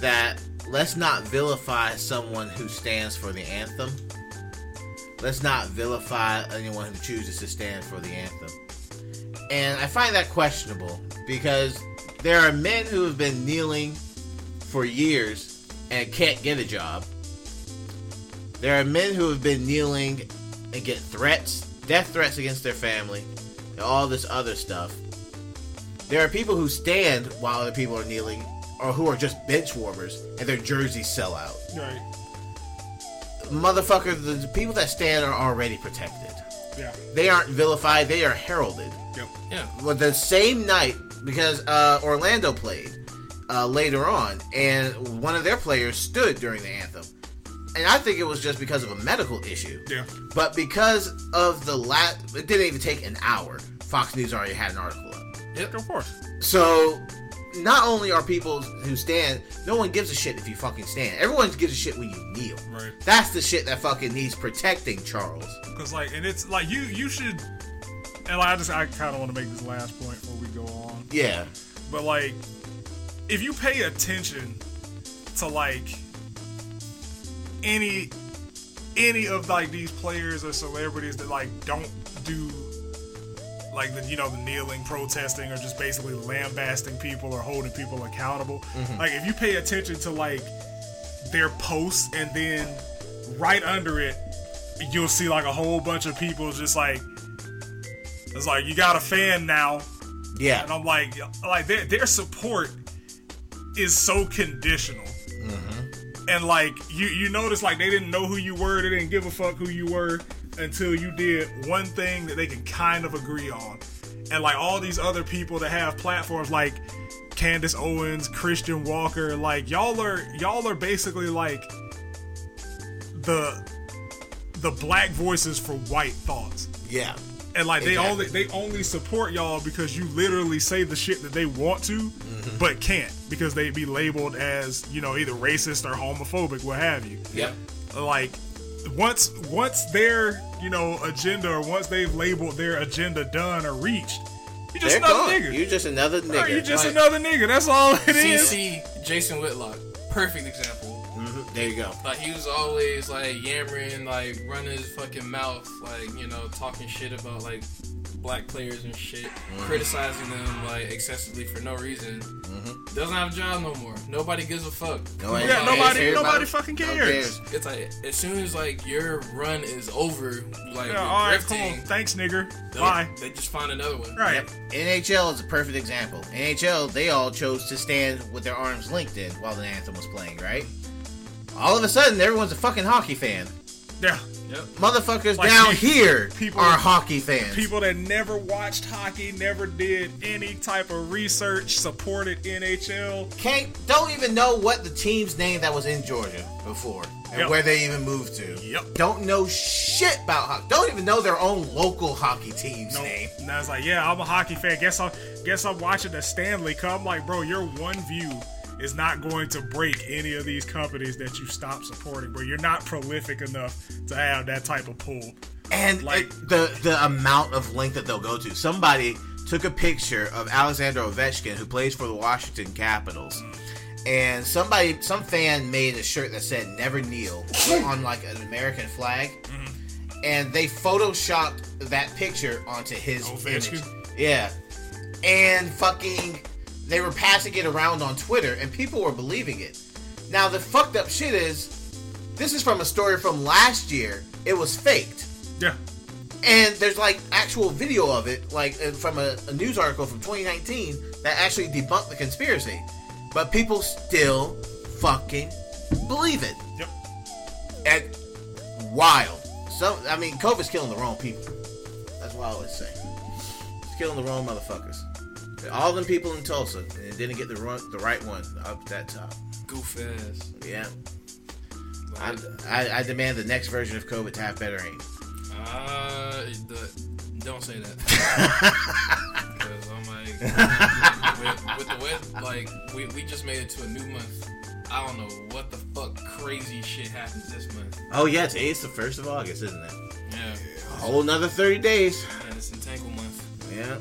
that let's not vilify someone who stands for the anthem. Let's not vilify anyone who chooses to stand for the anthem." And I find that questionable because there are men who have been kneeling for years and can't get a job. There are men who have been kneeling and get threats, death threats against their family, and all this other stuff. There are people who stand while other people are kneeling, or who are just bench warmers, and their jerseys sell out. Right. Motherfucker, the, the people that stand are already protected. Yeah. They aren't vilified; they are heralded. Yep. Yeah. Well, the same night because uh, Orlando played uh, later on, and one of their players stood during the anthem, and I think it was just because of a medical issue. Yeah. But because of the last, it didn't even take an hour. Fox News already had an article up. Yep. Of course. So not only are people who stand, no one gives a shit if you fucking stand. Everyone gives a shit when you kneel. Right. That's the shit that fucking needs protecting, Charles. Because like, and it's like you you should, and like I just I kind of want to make this last point before we go on. Yeah. But like, if you pay attention to like any any of like these players or celebrities that like don't do like the you know the kneeling, protesting, or just basically lambasting people or holding people accountable. Mm-hmm. Like if you pay attention to like their posts and then right under it, you'll see like a whole bunch of people just like it's like you got a fan now. Yeah, and I'm like, like their their support is so conditional. Mm-hmm. And like you you notice like they didn't know who you were, they didn't give a fuck who you were until you did one thing that they can kind of agree on. And like all these other people that have platforms like Candace Owens, Christian Walker, like y'all are y'all are basically like the the black voices for white thoughts Yeah. and like they Exactly. only they only support y'all because you literally say the shit that they want to Mm-hmm. but can't because they'd be labeled as you know either racist or homophobic what have you Yep. like once once their you know agenda or once they've labeled their agenda done or reached you just They're another gone. nigga You're just another nigga. Right, you just Like- another nigga that's all it is CC Jason Whitlock, perfect example. Mhm. There you go. Like he was always like yammering, like running his fucking mouth, like you know, talking shit about like black players and shit, mm-hmm. criticizing them like excessively for no reason. Mm-hmm. Doesn't have a job no more. Nobody gives a fuck. No, Yeah, one nobody- nobody about it. fucking No cares. It's like as soon as like your run is over, like yeah, all right cool thanks nigger bye They just find another one. right Yep. NHL is a perfect example. NHL, they all chose to stand with their arms linked in while the anthem was playing, right? All of a sudden, everyone's a fucking hockey fan. Yeah Yep. Motherfuckers Like, down pe- here people- are hockey fans. people that never watched hockey, never did any type of research, supported NHL. can't don't even know what the team's name that was in Georgia before and Yep. where they even moved to. Yep. Don't know shit about hockey. Don't even know their own local hockey team's No, name. and I was like, yeah, I'm a hockey fan. Guess I'm guess I'm watching the Stanley Cup. I'm like, bro, you're one view is not going to break any of these companies that you stop supporting, bro. You're not prolific enough to have that type of pull. And uh, Like- it- the the amount of length that they'll go to. Somebody took a picture of Alexander Ovechkin, who plays for the Washington Capitals, and somebody, some fan, made a shirt that said "Never Kneel" on like an American flag, mm-hmm. and they photoshopped that picture onto his Ovechkin? image. Yeah, and fucking, they were passing it around on Twitter, and people were believing it. Now the fucked up shit is, this is from a story from last year. It was faked. Yeah. And there's like actual video of it, like uh, from a, a news article from 2019 that actually debunked the conspiracy. But people still fucking believe it. Yep. And wild. So I mean, COVID's killing the wrong people. That's what I always say. It's killing the wrong motherfuckers. All them people in Tulsa and didn't get the run, the right one up that top. Goof ass. Yeah. I, I, I demand the next version of COVID to have better aim. Uh, the, don't say that. Because I'm like, with, with the way, like, we, we just made it to a new month. I don't know what the fuck crazy shit happens this month. Oh yeah, today's the first of August, isn't it? Yeah, A whole another 30 days. and it's Entangle month. Yeah,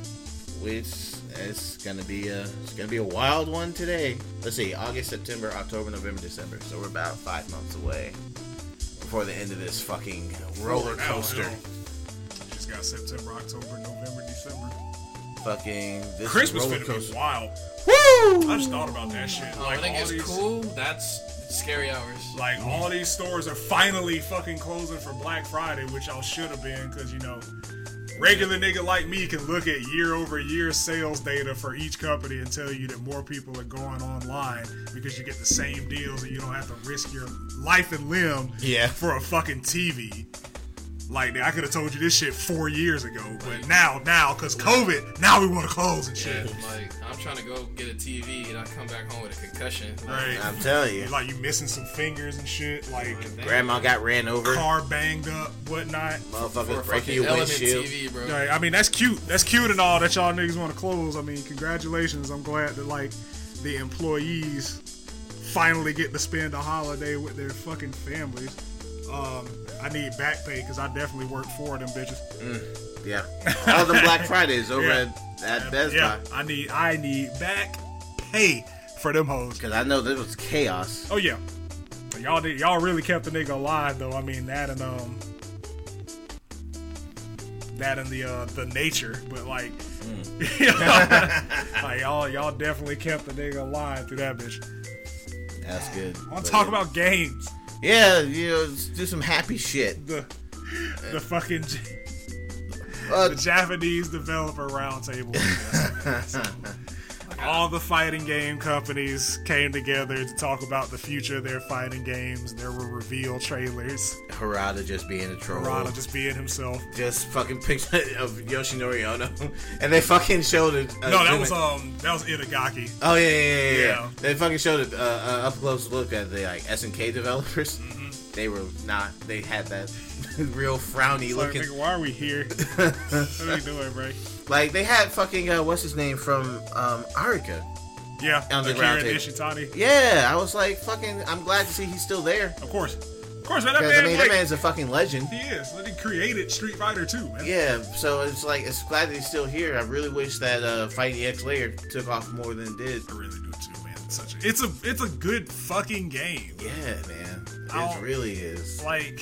which it's gonna be a it's gonna be a wild one today. Let's see, August, September, October, November, December. So we're about five months away before the end of this fucking roller coaster. hell. Just got September, October, November, December. Fucking this Christmas roller finna be coaster. wild. Woo! I just thought about that shit. Oh, Like I think it's these, cool. That's scary hours. like all these stores are finally fucking closing for Black Friday, which y'all should have been, because you know Regular nigga like me can look at year over year sales data for each company and tell you that more people are going online because you get the same deals and you don't have to risk your life and limb Yeah. for a fucking TV. Like I could have told you this shit four years ago, but now, now, cause COVID, now we want to close and shit. Yeah, shit. like I'm trying to go get a TV and I come back home with a concussion. Like, Right? I'm telling you, Like you missing some fingers and shit, like grandma got ran over. car banged up, whatnot. for a Motherfuckers breaking fucking your Element windshield. TV, bro. Right, I mean that's cute. That's cute and all that y'all niggas want to close. I mean, congratulations. I'm glad that like the employees finally get to spend a holiday with their fucking families. Um, I need back pay because I definitely work for them bitches. Yeah, all the Black Fridays over Yeah. at, at Best yeah, Buy. I need I need back pay for them hoes. Because I know this was chaos. Oh yeah, But y'all did, y'all really kept the nigga alive though. I mean that and um that and the uh the nature, but like you know, like y'all y'all definitely kept the nigga alive through that bitch. That's good. I want to talk yeah. about games. Yeah, you know, do some happy shit. The the fucking Uh, the Japanese developer roundtable. All the fighting game companies came together to talk about the future of their fighting games. There were reveal trailers. Harada just being a troll. Rada just being himself. Just fucking picture of Yoshinori Ono, and they fucking showed it. Uh, No, that was um, that was Itagaki. Oh yeah, yeah, yeah, yeah. Yeah. They fucking showed a uh, uh, up close look at the like SNK developers. Mm-hmm. They were not. They had that real frowny Like, looking. nigga, why are we here? what are we doing, bro? Like they had fucking uh, what's his name from um, Arika. Yeah, On the Akira round table. Yeah, I was like fucking. I'm glad to see he's still there. Of course, of course, man. That man, I mean, like, that man's a fucking legend. he is. He created Street Fighter 2, man. Yeah, so it's like it's glad that he's still here. I really wish that uh, Fighting EX Layer took off more than it did. I really do too, such a, it's a, it's a good fucking game. Yeah, man, I'll- it really is. Like,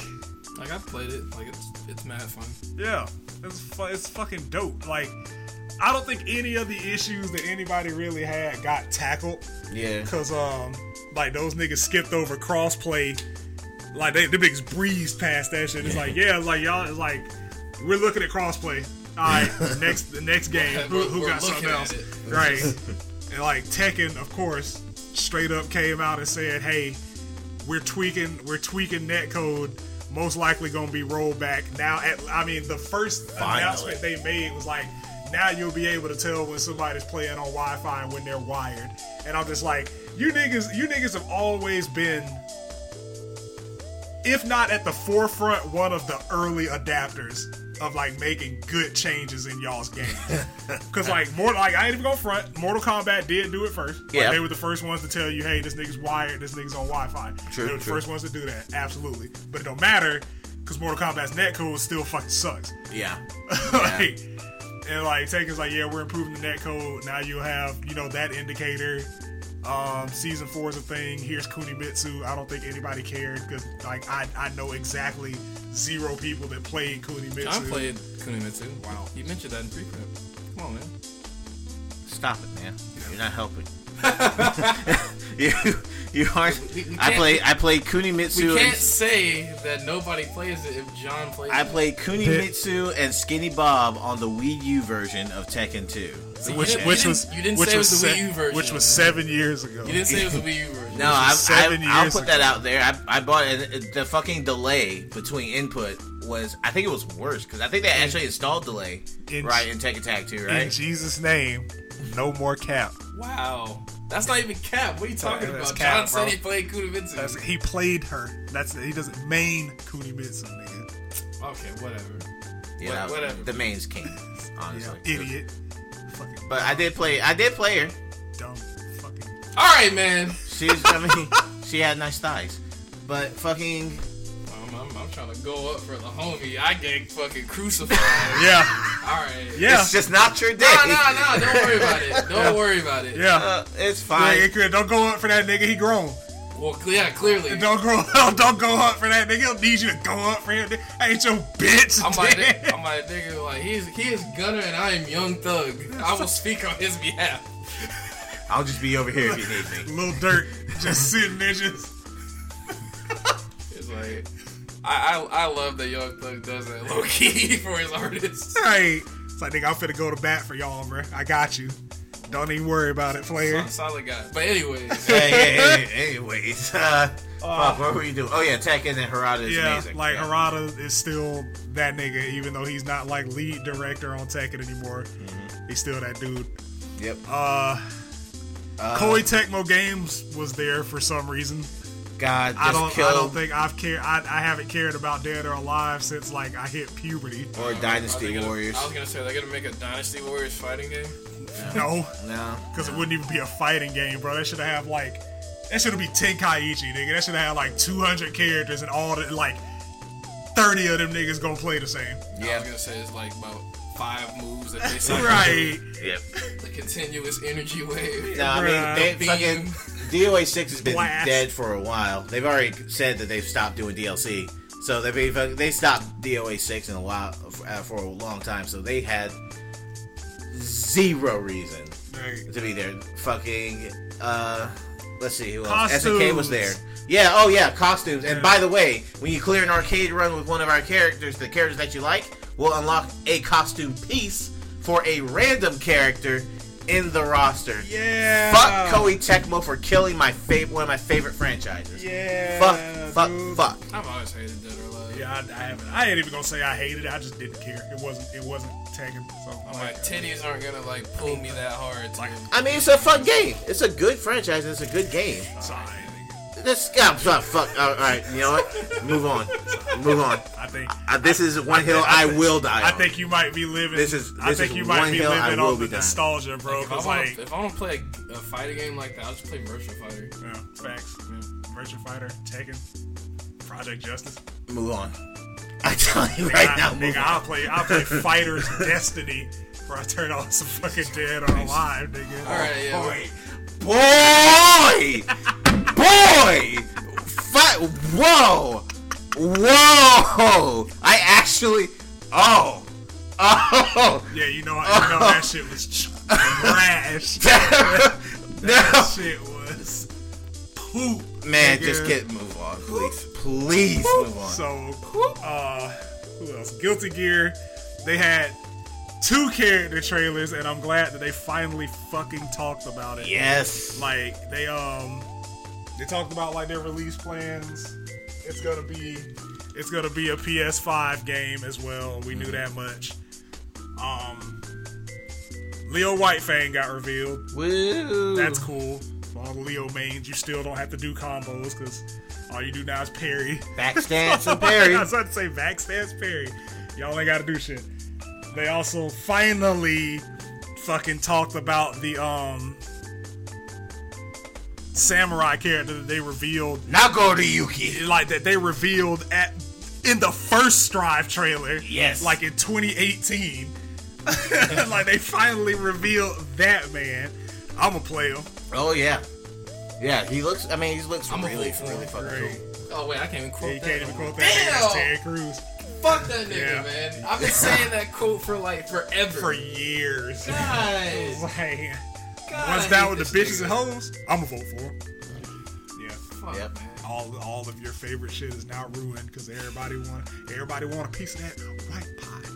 Like I've played it. Like it's it's mad fun. yeah, it's fu- it's fucking dope. Like, I don't think any of the issues that anybody really had got tackled. Yeah, Cause um, like those niggas skipped over crossplay. Like they, the niggas breezed past that shit. It's like yeah, it's like y'all, it's like we're looking at crossplay. All right, next the next game, who, who got something else? at. Right, and like Tekken, of course, straight up came out and said, hey, we're tweaking, we're tweaking netcode. Most likely gonna be rolled back now. At I mean, the first Finally. announcement they made was like, now you'll be able to tell when somebody's playing on Wi-Fi and when they're wired. And I'm just like, you niggas, you niggas have always been, if not at the forefront, one of the early adapters of like making good changes in y'all's game. Cause like more like I ain't even gonna front. Mortal Kombat did do it first. Like, Yeah. they were the first ones to tell you, hey, this nigga's wired, this nigga's on Wi-Fi. True, They were the true. first ones to do that, absolutely. But it don't matter, cause Mortal Kombat's netcode still fucking sucks. yeah, like, and like Tekken's like, yeah, we're improving the netcode. Now you'll have, you know, that indicator. Um, season four is a thing. Here's Kunimitsu. I don't think anybody cared because like I, I know exactly zero people that played Kunimitsu. I played Kunimitsu. Wow. You mentioned that in pre-prep. Come on, man. stop it, man. You're not helping. you, you aren't. We- we I can't- I played Kunimitsu. We can't and, say that nobody plays it if John plays I it. played Kunimitsu and Skinny Bob on the Wii U version of Tekken 2. See, you which didn't- which was you didn't which say it was was the se- Wii U version. which was seven years ago. You didn't say it was a Wii U version. No, I, seven I, I'll put ago. that out there. I, I bought it. The fucking delay between input was, I think it was worse because I think they actually installed delay In- right in Tekken Tag 2, right? In? Jesus' name, no more cap. Wow. That's not even Cap. What are you talking That's about? Cap, John said he played Kunimitsu. That's he played her. That's he doesn't main Kunimitsu, nigga. okay, whatever. Yeah, What- whatever. The main's king, Yeah, honestly. idiot. Fucking But I did play. I did play her. dumb. Fucking. All right, man. She's. I mean, she had nice thighs. But fucking. I'm, I'm, I'm trying to go up for the homie. I get fucking crucified. Yeah. All right. Yeah. It's just not your day. No, no, no. Don't worry about it. Don't worry about it. Yeah. Uh, it's Yeah, fine. it could- don't go up for that nigga. He grown. Well, yeah, clearly. Don't go. Don't go up for that nigga. He'll need you to go up for him. I ain't your bitch. I'm like, I'm like, nigga, like he's he is Gunna and I am Young Thug. I will speak on his behalf. I'll just be over here if you need me. Little dirt, just sitting there, just. It's like, I, I I love that Young Thug does that low key for his artists. Right. It's like, nigga, I'm finna go to bat for y'all, bro. I got you. Don't even worry about it, player. Solid guy. But anyways, hey, hey, hey, anyways, uh, fuck, what were you doing? Oh yeah, Tekken and Harada is Yeah, amazing. like yeah. Harada is still that nigga, even though he's not like lead director on Tekken anymore. Mm-hmm. He's still that dude. Yep. Uh, Uh, Koei Tecmo Games was there for some reason. God, just I don't. killed I don't think I've cared. I, I haven't cared about Dead or Alive since like I hit puberty. or Are they Dynasty gonna- Warriors. I was gonna say they're gonna make a Dynasty Warriors fighting game. No, No, because it wouldn't even be a fighting game, bro. That should have like. That should be Tenkaichi, nigga. That should have had like 200 characters and all the like 30 of them niggas gonna play the same. Yeah, I was gonna say it's like about five moves that they cycle Right. through. yep. The continuous energy wave. No, I mean they fucking DOA six has been Blast. dead for a while. They've already said that they've stopped doing DLC, so they they stopped DOA six in a while uh, for a long time. So they had zero reason Right. to be there. Fucking uh, let's see who else. SNK Costumes. was there. Yeah. Oh yeah, costumes. And by the way, when you clear an arcade run with one of our characters, the characters that you like will unlock a costume piece for a random character in the roster. Yeah. Fuck Koei Tecmo for killing my favorite, one of my favorite franchises. Yeah. Fuck, fuck, dude. fuck. I've always hated Dead or Alive. Yeah, I, I haven't. I ain't even gonna say I hated it. I just didn't care. It wasn't. It wasn't Tekken. So I'm My like, titties aren't gonna like pull me that hard. Like- I mean, it's a fun game. It's a good franchise. It's a good game. sorry. This, yeah, fuck, fuck. All right, you know what? Move on. Move on. I think. Uh, this is one hill I will die. I on. think you might be living. This is- I think is you might be living will on the dying. nostalgia, bro. if I Because want like, if I want to play a, a fighting game like that, I'll just play Virtua Fighter. yeah, facts. Virtua Fighter, Tekken, Project Justice. Move on. I tell you right I, now, move nigga, I'll on. play. I'll play Fighters Destiny before I turn on some fucking Dead or Alive, nigga. All right, yeah. Boy, boy, Fi- whoa, whoa! I actually, oh, oh, Yeah, you know, you know that shit was trash. That no, shit was poop. man, nigga. just get move on, please, please move on. So, uh, who else? Guilty Gear. They had two character trailers, and I'm glad that they finally fucking talked about it. Yes, Like they um, they talked about like their release plans. It's gonna be, it's gonna be a PS5 game as well. We knew that much. Um, Leo Whitefang got revealed. woo. That's cool. For all the Leo mains, you still don't have to do combos because all you do now is parry. backstance and parry. I was about to say backstance parry. Y'all ain't gotta do shit. They also finally fucking talked about the um samurai character that they revealed Nagoriyuki. like that they revealed at in the first Strive trailer. Yes. Like in 2018. like they finally revealed that man. I'ma play him. Oh yeah, yeah. He looks. I mean, he looks I'm a really, vote really fucking Great. cool. Oh wait, I can't even quote Yeah, you that. can't even quote that. nigga. That's Damn! Terry Crews Fuck that nigga, Yeah. man. I've been saying that quote for like forever. for years. God, like, God, once I down with the bitches nigga. and hoes, I'ma vote for him. Yeah. Fuck, Yep. man. All, all of your favorite shit is now ruined because everybody want everybody want a piece of that white pie.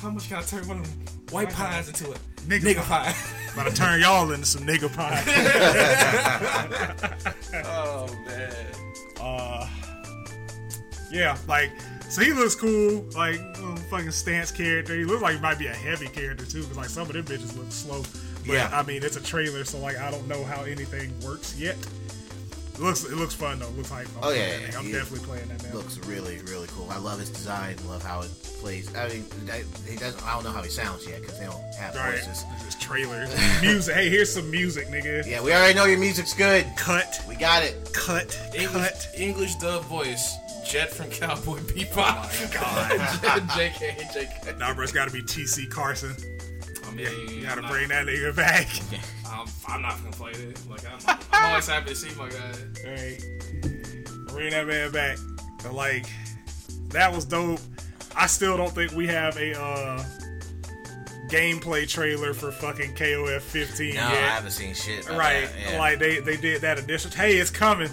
How much can I turn one of them white pies into a Nigga, nigga pie? About to turn y'all into some nigga pie. oh man. uh, yeah, like so he looks cool, like little fucking stance character. He looks like he might be a heavy character too, because like some of them bitches look slow. But Yeah. I mean it's a trailer, so like I don't know how anything works yet. It looks it looks fun though. It looks like oh, I'm Oh, yeah, yeah. I'm he definitely playing that now. Looks really, really cool. I love his design. Love how it plays. I mean, I, he doesn't. I don't know how he sounds yet because they don't have Right, voices. this is trailer music. Hey, here's some music, nigga. Yeah, we already know your music's good. Cut, We got it. cut, English, cut. English dub voice. Jet from Cowboy Bebop. Oh God. JK, JK. Nah, bro, it's got to be T.C. Carson. I mean, You gotta I'm not- bring that nigga back. I'm, I'm not gonna play it. Like I'm, I'm always happy to see my guy. Right. Bring that man back. But like, that was dope. I still don't think we have a uh, gameplay trailer for fucking KOF 15 No, I yet. haven't seen shit. About Right. that, yeah. Like they they did that addition. Hey, it's coming.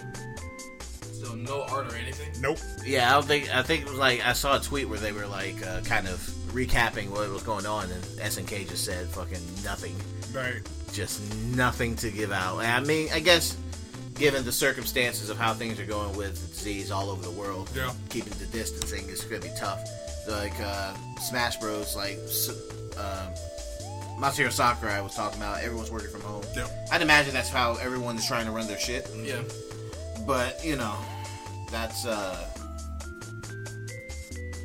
So no art or anything. Nope. Yeah, I don't think. I think it was like I saw a tweet where they were like uh, kind of recapping what was going on, and SNK just said fucking nothing, Right. just nothing to give out. And I mean, I guess given the circumstances of how things are going with the disease all over the world, Yeah. keeping the distancing is gonna be tough. Like uh, Smash Bros, like s- um, Masahiro Sakurai was talking about, everyone's working from home. Yep. I'd imagine that's how everyone's trying to run their shit. Yeah. But you know, that's uh,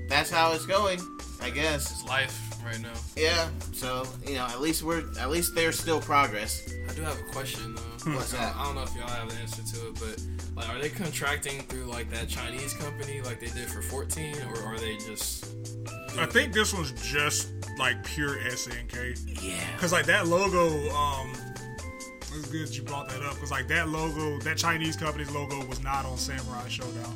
that's how it's going. I guess. It's life right now. Yeah. So you know, at least we're at least there's still progress. I do have a question though. What's I that? don't- I don't know if y'all have the answer to it, but like, are they contracting through like that Chinese company like they did for 14, or are they just? I think this one's just like pure SNK. Yeah. Cause like that logo, um, it's good you brought that up. Cause like that logo, that Chinese company's logo was not on Samurai Shodown.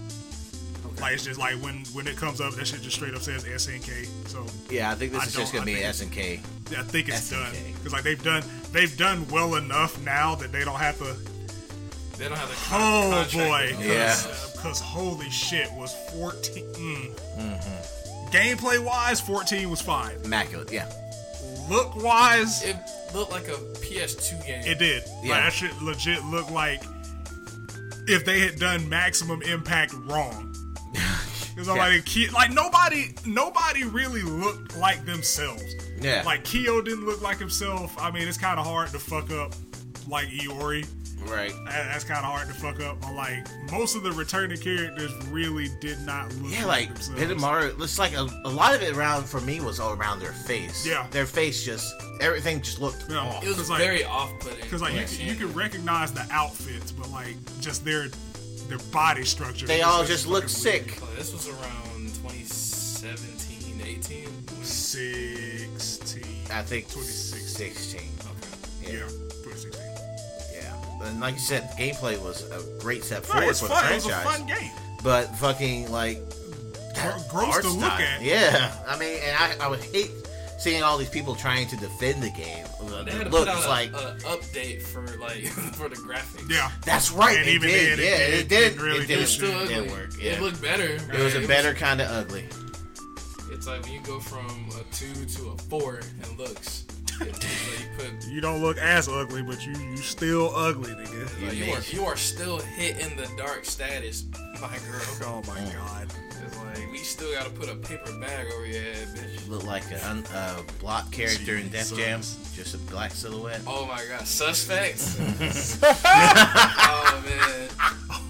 Like it's just like when when it comes up, that shit just straight up says SNK. So Yeah, I think this I is just gonna I be think- SNK. I think it's SNK. done. Cause like they've done they've done well enough now that they don't have to. They don't have the Oh contract boy, with Yeah. us. Because holy shit was 14. Mm. Mm-hmm. Gameplay wise, 14 was fine. Immaculate. Yeah. Look wise, It looked like a PS2 game. It did. Yeah. Like, that shit legit looked like if they had done maximum impact wrong. Because Yeah. like, Ki- like nobody, nobody really looked like themselves. Yeah. Like Kyo didn't look like himself. I mean, it's kind of hard to fuck up like Iori. Right. That- That's kind of hard to fuck up. But like most of the returning characters really did not look Yeah, like like themselves. Hidemaru. It's like a, a lot of it around for me was all around their face. Yeah. Their face just everything just looked Yeah. off. It was like- very off-putting. Because like you, Yeah. can, you can recognize the outfits, but like just their their body structure. They all just look sick. Like, this was around 2017, 18. Sixteen. I think 2016. 16. Okay. Yeah, Yeah. And like you said, gameplay was a great step forward it's for fun. the It was a franchise. fun game. But fucking like Gr- gross art to look style. at. Yeah. I mean, and I, I would hate seeing all these people trying to defend the game. The They had to look, put out it's a, like a update for like for the graphics. Yeah. that's right. And it even did. then, it- yeah, it it, did. didn't really it did. It's still it ugly. didn't work. Yeah. It looked better. It was a right? better kind of ugly. It's like when you go from a two to a four and looks. It's like you don't look as ugly, but you you still ugly, nigga. like, you made are it. you are still hitting the dark status, my girl. Oh my god. It's like we still gotta put a paper bag over your head, bitch. Look like a un, uh, block character in Def Jesus. Jam, just a black silhouette. Oh my god, suspects. oh man.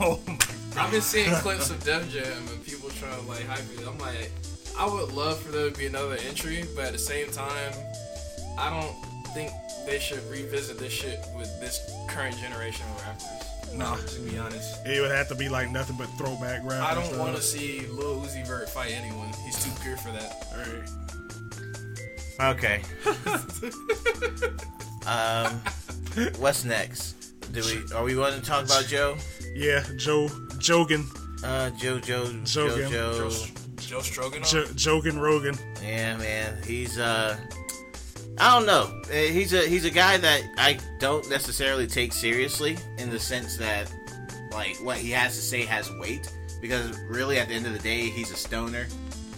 Oh my. I've been seeing clips of Def Jam and people trying to like hype it. I'm like, I would love for there to be another entry, but at the same time, I don't think they should revisit this shit with this current generation of rappers. Nah. to be honest. It would have to be like nothing but throwback rap. I don't want to see Lil Uzi Vert fight anyone. He's too pure for that. Alright. Okay. um, what's next? Do we are we going to talk about Joe? Yeah, Joe Jogan, Uh, Joe, Joe, Jogan. Joe, Joe, Joe Stroganoff. jo- Jogan Rogan. Yeah, man, he's uh, I don't know. Uh, He's a he's a guy that I don't necessarily take seriously in the sense that like what he has to say has weight because really at the end of the day he's a stoner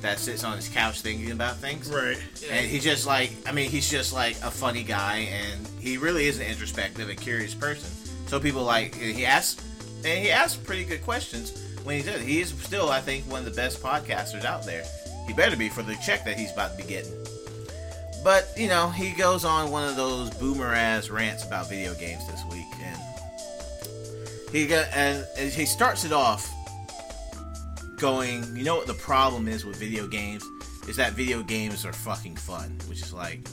that sits on his couch thinking about things. Right. Yeah, And he's just like, I mean, he's just like a funny guy, and he really is an introspective and curious person. So people like he asks, and he asks pretty good questions when he does. He is still, I think, one of the best podcasters out there. He better be for the check that he's about to be getting. But you know, he goes on one of those boomer ass rants about video games this week, and he got and, and he starts it off going, you know what the problem is with video games is that video games are fucking fun, which is like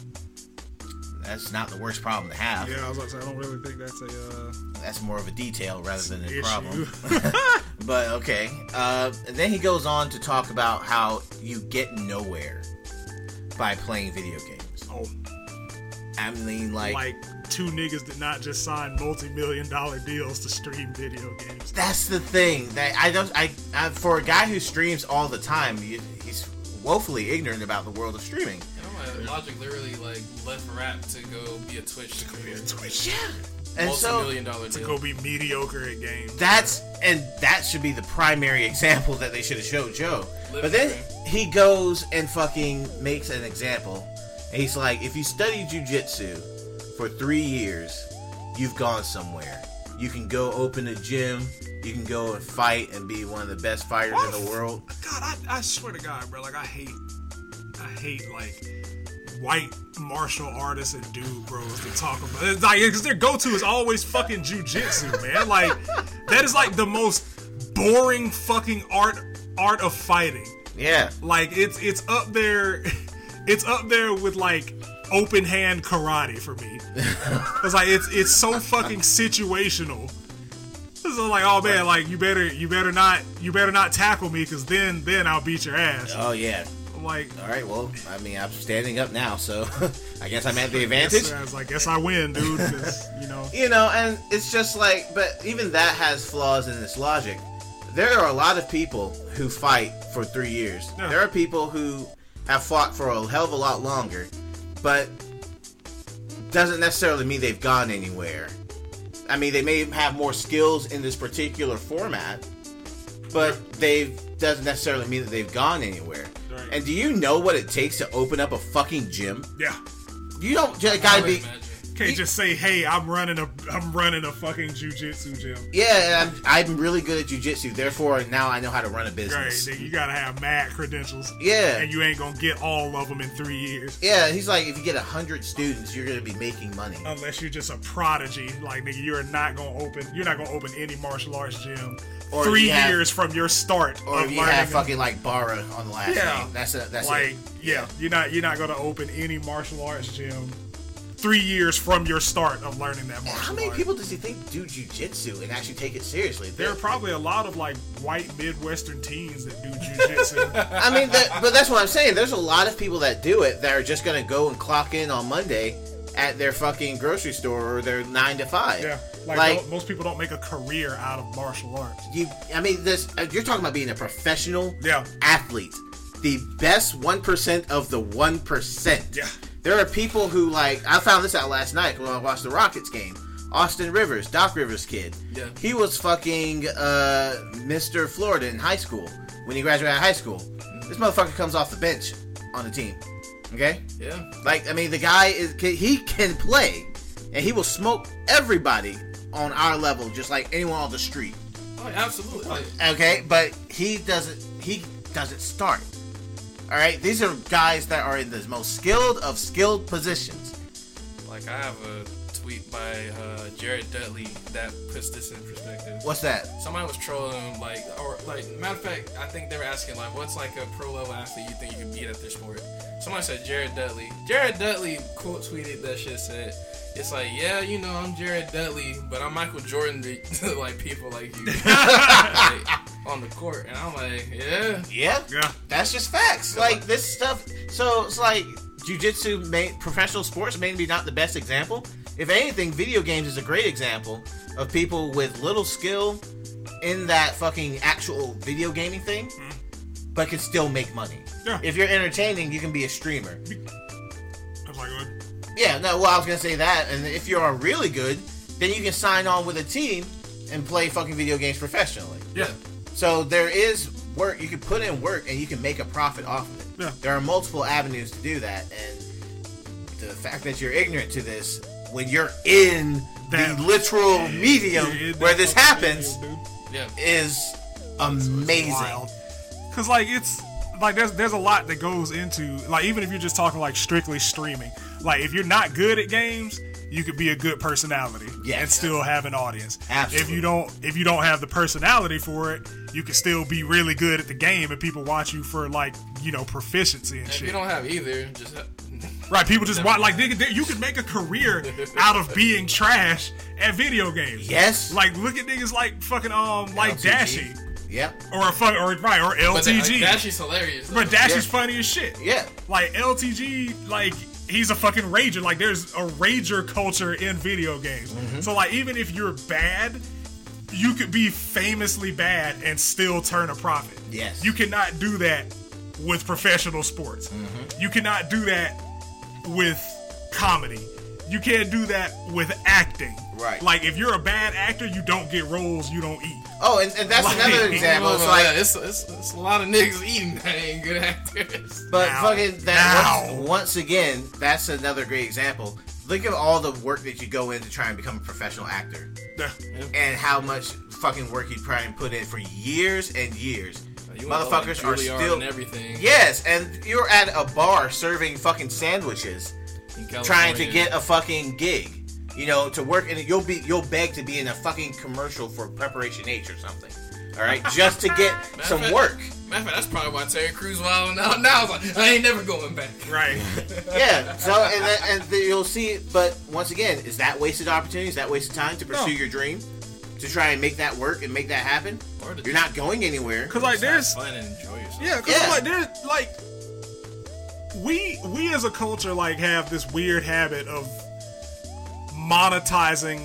that's not the worst problem to have. Yeah, I was about to say I don't really think that's a uh, That's more of a detail rather than a problem. but okay. Uh, and then he goes on to talk about how you get nowhere by playing video games. Oh, I mean, like, like two niggas did not just sign multi-million dollar deals to stream video games. that's the thing that I don't. I, I for a guy who streams all the time, he, he's woefully ignorant about the world of streaming. You know, Logic literally like left rap to go be a Twitch streamer. Twitch. Yeah, And so multi-million dollar to deal. go be mediocre at games. that's and that should be the primary example that they should have showed Joe. Live But then he goes and fucking makes an example. And he's like, if you study jujitsu for three years, you've gone somewhere. You can go open a gym. You can go and fight and be one of the best fighters in the world. God, I, I swear to God, bro. Like I hate, I hate like white martial artists and dude bros to talk about. It's like because their go-to is always fucking jujitsu, man. Like that is like the most boring fucking art art of fighting. Yeah. Like it's it's up there, it's up there with like open hand karate for me. It's like it's it's so fucking situational. So like, oh man, like you better you better not you better not tackle me because then then I'll beat your ass. Oh yeah. I'm like, All right. Well, I mean, I'm standing up now, so I guess I'm at the advantage. I was like, guess I win, dude. you know, You know, and it's just like, but even that has flaws in its logic. There are a lot of people who fight for three years. Yeah. There are people who have fought for a hell of a lot longer, but doesn't necessarily mean they've gone anywhere. I mean, they may have more skills in this particular format, but they doesn't necessarily mean that they've gone anywhere. Right. And do you know what it takes to open up a fucking gym? yeah. You don't just gotta be. imagine. Can't just say, hey, I'm running a I'm running a fucking jujitsu gym. Yeah, I'm, I'm really good at jujitsu. Therefore, now I know how to run a Right, business. you gotta have mad credentials. Yeah. and you ain't gonna get all of them in three years. Yeah, he's like, if you get a hundred students, you're gonna be making money. Unless you're just a prodigy, like nigga, you're not gonna open. You're not gonna open any martial arts gym Or three have- years from your start Or of if you have fucking like Bara on the last Yeah. name. That's a that's like it. yeah, you're not you're not gonna open any martial arts gym three years from your start of learning that martial How many art. people does he think do jujitsu and actually take it seriously? There are probably a lot of like white Midwestern teens that do jujitsu. I mean, that, but that's what I'm saying. There's a lot of people that do it that are just gonna go and clock in on Monday at their fucking grocery store or their nine to five. yeah, like, like mo- most people don't make a career out of martial arts. you. I mean, this uh, you're talking about being a professional Yeah. athlete, the best one percent of the one percent. Yeah. There are people who like I found this out last night when I watched the Rockets game. Austin Rivers, Doc Rivers kid. Yeah. He was fucking uh, Mr. Florida in high school when he graduated high school. This motherfucker comes off the bench on the team. Okay? Yeah. Like I mean the guy is he can play and he will smoke everybody on our level just like anyone on the street. Oh, absolutely. Okay, but he doesn't. He doesn't start. All right, these are guys that are in the most skilled of skilled positions. like I have a tweet by uh, Jared Dudley that puts this in perspective. What's that? Somebody was trolling like, or like, matter of fact, I think they were asking, like, what's like a pro level athlete you think you can beat at their sport? Somebody said Jared Dudley. Jared Dudley quote tweeted that shit said, it's like, yeah, you know, I'm Jared Dudley, but I'm Michael Jordan to, to like people like you like, on the court. And I'm like, yeah. Yeah, Yeah, that's just facts. Like this stuff. So it's like jujitsu, may, professional sports, maybe not the best example. If anything, video games is a great example of people with little skill in that fucking actual video gaming thing, but can still make money. Yeah. If you're entertaining, you can be a streamer. I was like, Yeah, no, well, I was gonna say that, and if you are really good, then you can sign on with a team and play fucking video games professionally. yeah, So there is work you can put in work and you can make a profit off of it. Yeah. There are multiple avenues to do that, and the fact that you're ignorant to this when you're in That- the literal medium Yeah, where this happens. Yeah. is amazing. wild. Cause like it's like there's there's a lot that goes into like even if you're just talking like strictly streaming. Like if you're not good at games, you could be a good personality Yes. and still have an audience. Absolutely. If you don't if you don't have the personality for it, you can still be really good at the game and people watch you for like, you know, proficiency and If you don't have either, just ha- Right, people just watch like nigga, they- you could make a career out of being trash at video games. Yes. Like look at niggas like fucking um like LTG. Dashie. Yep. Or a fuck or right or but the, like, LTG. Dashie's hilarious. But Dash is Yeah. funny as shit. Yeah. Like LTG, like he's a fucking rager. Like there's a rager culture in video games. Mm-hmm. So like even if you're bad, you could be famously bad and still turn a profit. Yes. You cannot do that with professional sports. Mm-hmm. You cannot do that with comedy. You can't do that with acting. Right. Like if you're a bad actor, you don't get roles you don't eat. Oh, and, and that's Like- another example. don't It's know, like, it's, it's, it's a lot of niggas eating that ain't good actors. but Now. fucking that Now. once, once again, that's another great example. Look at all the work that you go in to try and become a professional actor, and how much fucking work you try and put in for years and years. You Motherfuckers are still and everything. Yes, and you're at a bar serving fucking sandwiches, trying to get a fucking gig. You know, to work and you'll be you'll beg to be in a fucking commercial for Preparation H or something. All right, just to get Matter some fact- work. Matter of fact, that's probably why Terry Crews wild now. Now I was like, I ain't never going back. Right. Yeah. So and then, and then you'll see. But once again, is that wasted opportunity? Is that wasted time to pursue No. your dream? To try and make that work and make that happen? Or You're not going anywhere. Cause like there's fun and enjoy yourself. Yeah, because Yeah. like there's like we we as a culture like have this weird habit of monetizing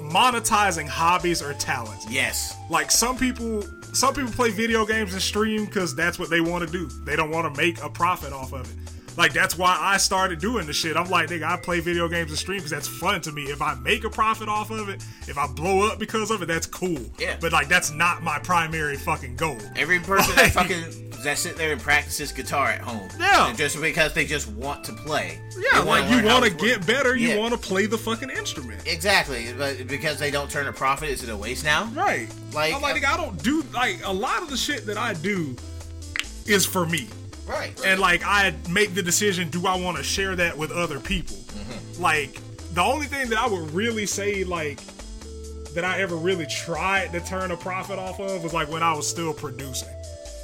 monetizing hobbies or talents. Yes. Like some people some people play video games and stream because that's what they want to do. They don't want to make a profit off of it. Like that's why I started doing the shit. I'm like, nigga, I play video games and stream because that's fun to me. If I make a profit off of it, if I blow up because of it, that's cool. Yeah. But like that's not my primary fucking goal. Every person Like- that fucking that sit there and practices guitar at home. Yeah. And just because they just want to play. Yeah, like you want to get better, you Yeah. want to play the fucking instrument. Exactly, but because they don't turn a profit, is it a waste now? Right. Like, I'm like, uh, nigga, I don't do like a lot of the shit that I do is for me. Right. And like I make the decision, do I want to share that with other people? Mm-hmm. Like the only thing that I would really say like that I ever really tried to turn a profit off of was like when I was still producing.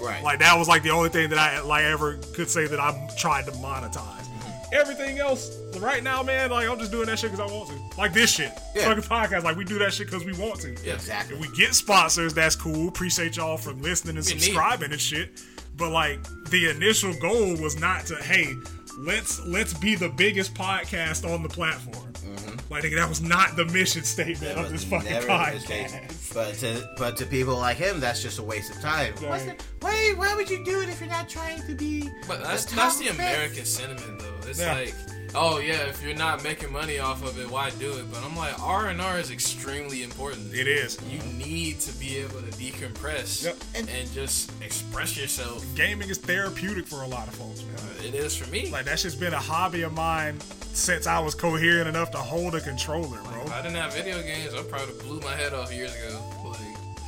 Right. Like that was like the only thing that I like ever could say that I tried to monetize. Mm-hmm. Everything else, right now, man, like I'm just doing that shit because I want to. Like this shit, Yeah. fucking podcast, like we do that shit because we want to. Yeah. exactly. If we get sponsors, that's cool. Appreciate y'all for listening and subscribing and shit. But like the initial goal was not to, hey, let's let's be the biggest podcast on the platform. Mm-hmm. Like nigga, that was not the mission statement of this fucking never a mistake. podcast. But to but to people like him, that's just a waste of time. What's the, why why would you do it if you're not trying to be? But that's the that's the? American sentiment though. It's Yeah. like, oh yeah, if you're not making money off of it, why do it? But I'm like, R and R is extremely important. It is. You need to be able to decompress Yep. and, just express yourself. Gaming is therapeutic for a lot of folks, man. Uh, it is for me. Like that's just been a hobby of mine since I was coherent enough to hold a controller, bro. if I didn't have video games, I probably blew my head off years ago. Like,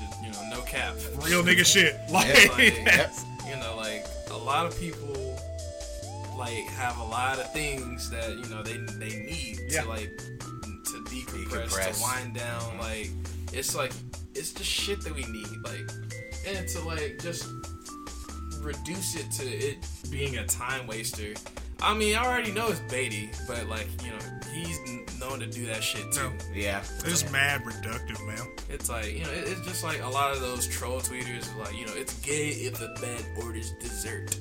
just, you know, no cap. Real nigga shit. Like, It's like, that's- you know, like a lot of people like have a lot of things that you know they they need Yeah. to like to decompress, Decompress. to wind down. Mm-hmm. Like it's like it's the shit that we need. Like and to like just reduce it to it being a time waster. I mean, I already know it's Beatty, but like you know, he's known to do that shit too. Yeah. it's just mad reductive, man. It's like you know, it- it's just like a lot of those troll tweeters, like you know, it's gay if a man orders dessert,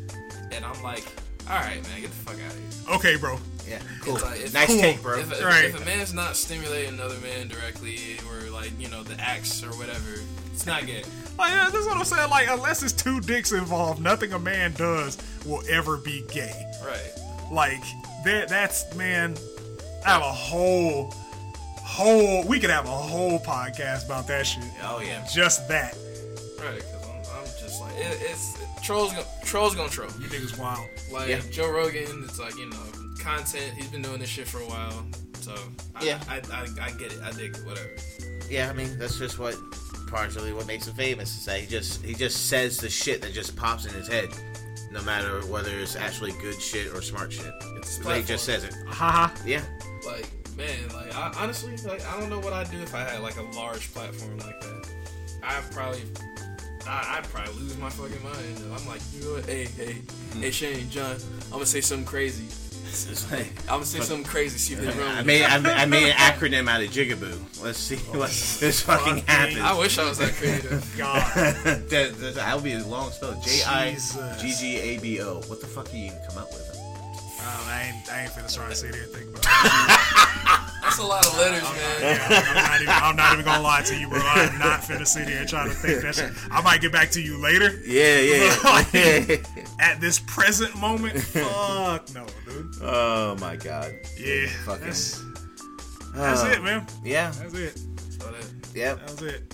and I'm like, all right, man, get the fuck out of here. Okay, bro. Yeah. Cool. Like- uh, it's nice cool. take, bro. If, a, Right. if a man's not stimulating another man directly, or like you know, the axe or whatever, it's not gay. Like, yeah, that's what I'm saying. Like, unless it's two dicks involved, nothing a man does will ever be gay. Right. Like, that, that's man. I have a whole, whole. We could have a whole podcast about that shit. Oh yeah. Just that. Right. Because I'm, I'm just like, it, it's trolls. Gonna, trolls gonna troll. You niggas wild. Like Yeah. Joe Rogan, it's like you know, content. He's been doing this shit for a while, so I, Yeah. I, I, I get it. I dig it. Whatever. Yeah, I mean that's just what partially what makes him famous. Is that he just he just says the shit that just pops in his head, no matter whether it's actually good shit or smart shit. It's He just says it. Haha. Yeah. like man like I, honestly like i don't know what i'd do if i had like a large platform like that i'd probably I, I'd probably lose my fucking mind. I'm like, you know what? Hey, hey, hey, Shane, John, I'm gonna say something crazy. Like- I'm gonna say something crazy. See if they run. I made it. I made, I made an acronym out of Jigaboo. Let's see what this fucking fucking- happens. I wish I was that creative. God. that, that, that'll be a long spell. J I Jesus. G G A B O. What the fuck are you even come up with? Um, I ain't, I ain't finna try to sit here and think about it. That's a lot of letters, man. Yeah, I'm, not even, I'm not even gonna lie to you, bro. I'm not finna sit here and try to think that shit. I might get back to you later. Yeah, yeah. At this present moment, fuck no, dude. oh my god. Yeah, Fucking- that's- That's Uh, it, man. Yeah. That's it. That's it. Yep. That was it.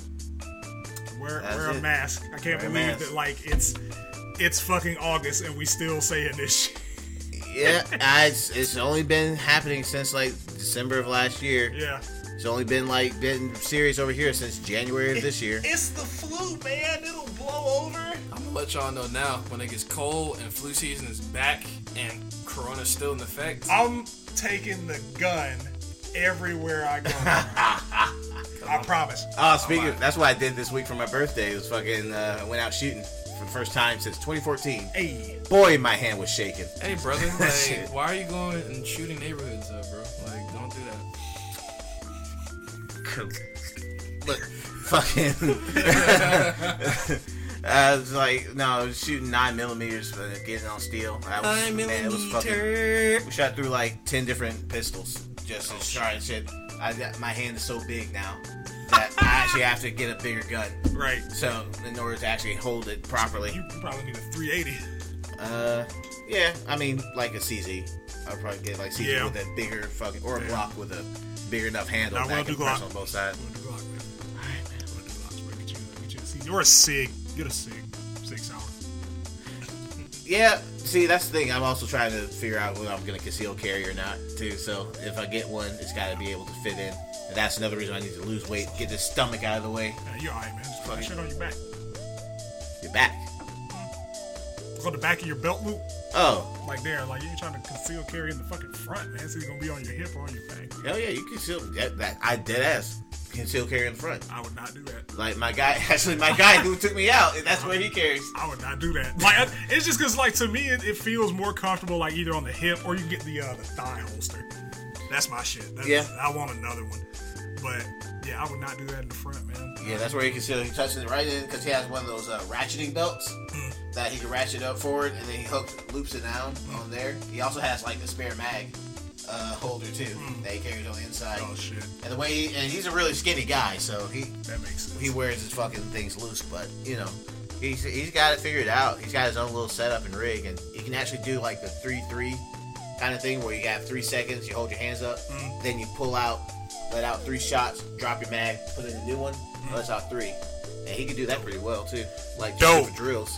Wear That's wear a it. mask. I can't Wear believe that like it's it's fucking August and we still saying this shit. Yeah. I, it's, it's only been happening since like December of last year. Yeah. It's only been like been serious over here since January of this year. It's the flu, man. It'll blow over. I'm gonna let y'all know now when it gets cold and flu season is back and Corona's still in effect. I'm taking the gun everywhere I go. I promise. Oh, speaking, of, that's what I did this week for my birthday. It was fucking uh, went out shooting for the first time since 2014. Hey, Boy, my hand was shaking. Hey, brother, like, why are you going and shooting neighborhoods up, bro? Like, don't do that. Look, fucking. I was like, no, I was shooting nine millimeters, but getting on steel. I was, man, it was fucking. We shot through like ten different pistols just to try and shit. I got my hand is so big now that I actually have to get a bigger gun. right. So in order to actually hold it properly, You probably need a 380. uh, yeah, I mean like a CZ. I'll probably get like CZ Yeah. with a bigger fucking or a Yeah. Glock with a bigger enough handle Nah, that I we'll can do press Glock. on both sides. We'll do Glock, man. We'll do Glocks, bro. Get you, get you a. Or a SIG. Get a SIG. Six hour. Yeah, see, that's the thing. I'm also trying to figure out whether I'm going to conceal carry or not, too. So if I get one, it's got to be able to fit in. And that's another reason I need to lose weight, get this stomach out of the way. Yeah, you're alright, man. Just put that shit on your back. Your back. Mm-hmm. On the back of your belt loop. Oh, Like there. Like you ain't trying to conceal carry in the fucking front, man. So it's gonna be on your hip or on your back. hell yeah, you conceal that. that I dead ass conceal carry in the front. I would not do that. Like my guy, actually, my guy who took me out, that's where he carries. I would not do that. Like it's just because like to me it, it feels more comfortable like either on the hip or you get the uh, the thigh holster. That's my shit. That's, Yeah. I want another one. But yeah, I would not do that in the front, man. Yeah, that's where he conceals. He touches it right in because he has one of those uh, ratcheting belts that he can ratchet up forward, and then he hooks, loops it down on there. He also has like a spare mag uh, holder too that he carries on the inside. Oh shit, And the way he, and he's a really skinny guy, so he that makes sense. he wears his fucking things loose, but you know, he's he's got it figured out. He's got his own little setup and rig, and he can actually do like the three three kind of thing where you have three seconds, you hold your hands up, Mm. then you pull out, let out three shots, drop your mag, put in a new one, Mm. lets out three, and he can do that pretty well too, like just Dope. drills.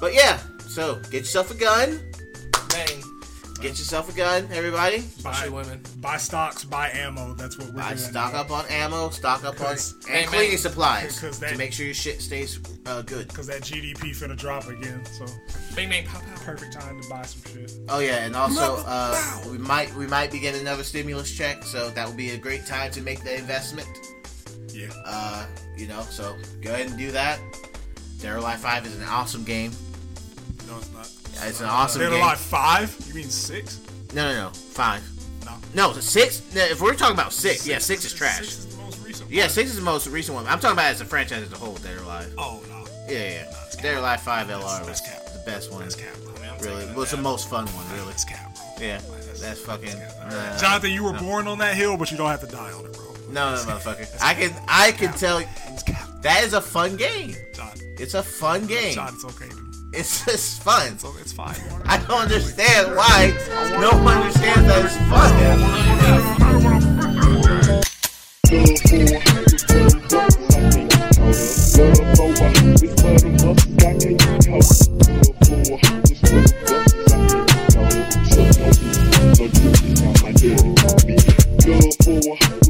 But yeah, so get yourself a gun, Bang. Get yourself a gun, everybody. Especially buy, women. buy stocks, buy ammo. That's what we're Buy doing. stock now. up on ammo, stock up on Because- and Hey, man. cleaning supplies Because to make sure your shit stays uh, good. Cause that GDP finna drop again, so Bang, bang, pow, pow. perfect time to buy some shit. Oh yeah, and also uh, we might we might be getting another stimulus check, so that would be a great time to make the investment. Yeah. Uh, you know, so go ahead and do that. Dead or Alive Five is an awesome game. No, it's not. It's an awesome Dead or game. Alive five? You mean six? No, no, no, five. No. No, six. no, If we're talking about six, yeah, six is trash. Six is the most recent. Yeah, one. six is the most recent one. I'm talking about as a franchise as a whole. Dead or Alive. Oh no. Yeah, yeah. it's yeah. cap. Dead or Alive Five LR That's- was that's cap. the best one. That's cap. I mean, Really, taking was the most fun one. Really. That's cap, bro. Yeah, That's- that's fucking. cap. uh, Jonathan, you were born on that hill, but you don't have to die on it, bro. No, no, motherfucker. I can, I can tell. It's. That is a fun game. John, It's a fun game. John, it's okay. It's just fun. It's, okay, it's fine. I don't understand why no one understands that it's fun. Good for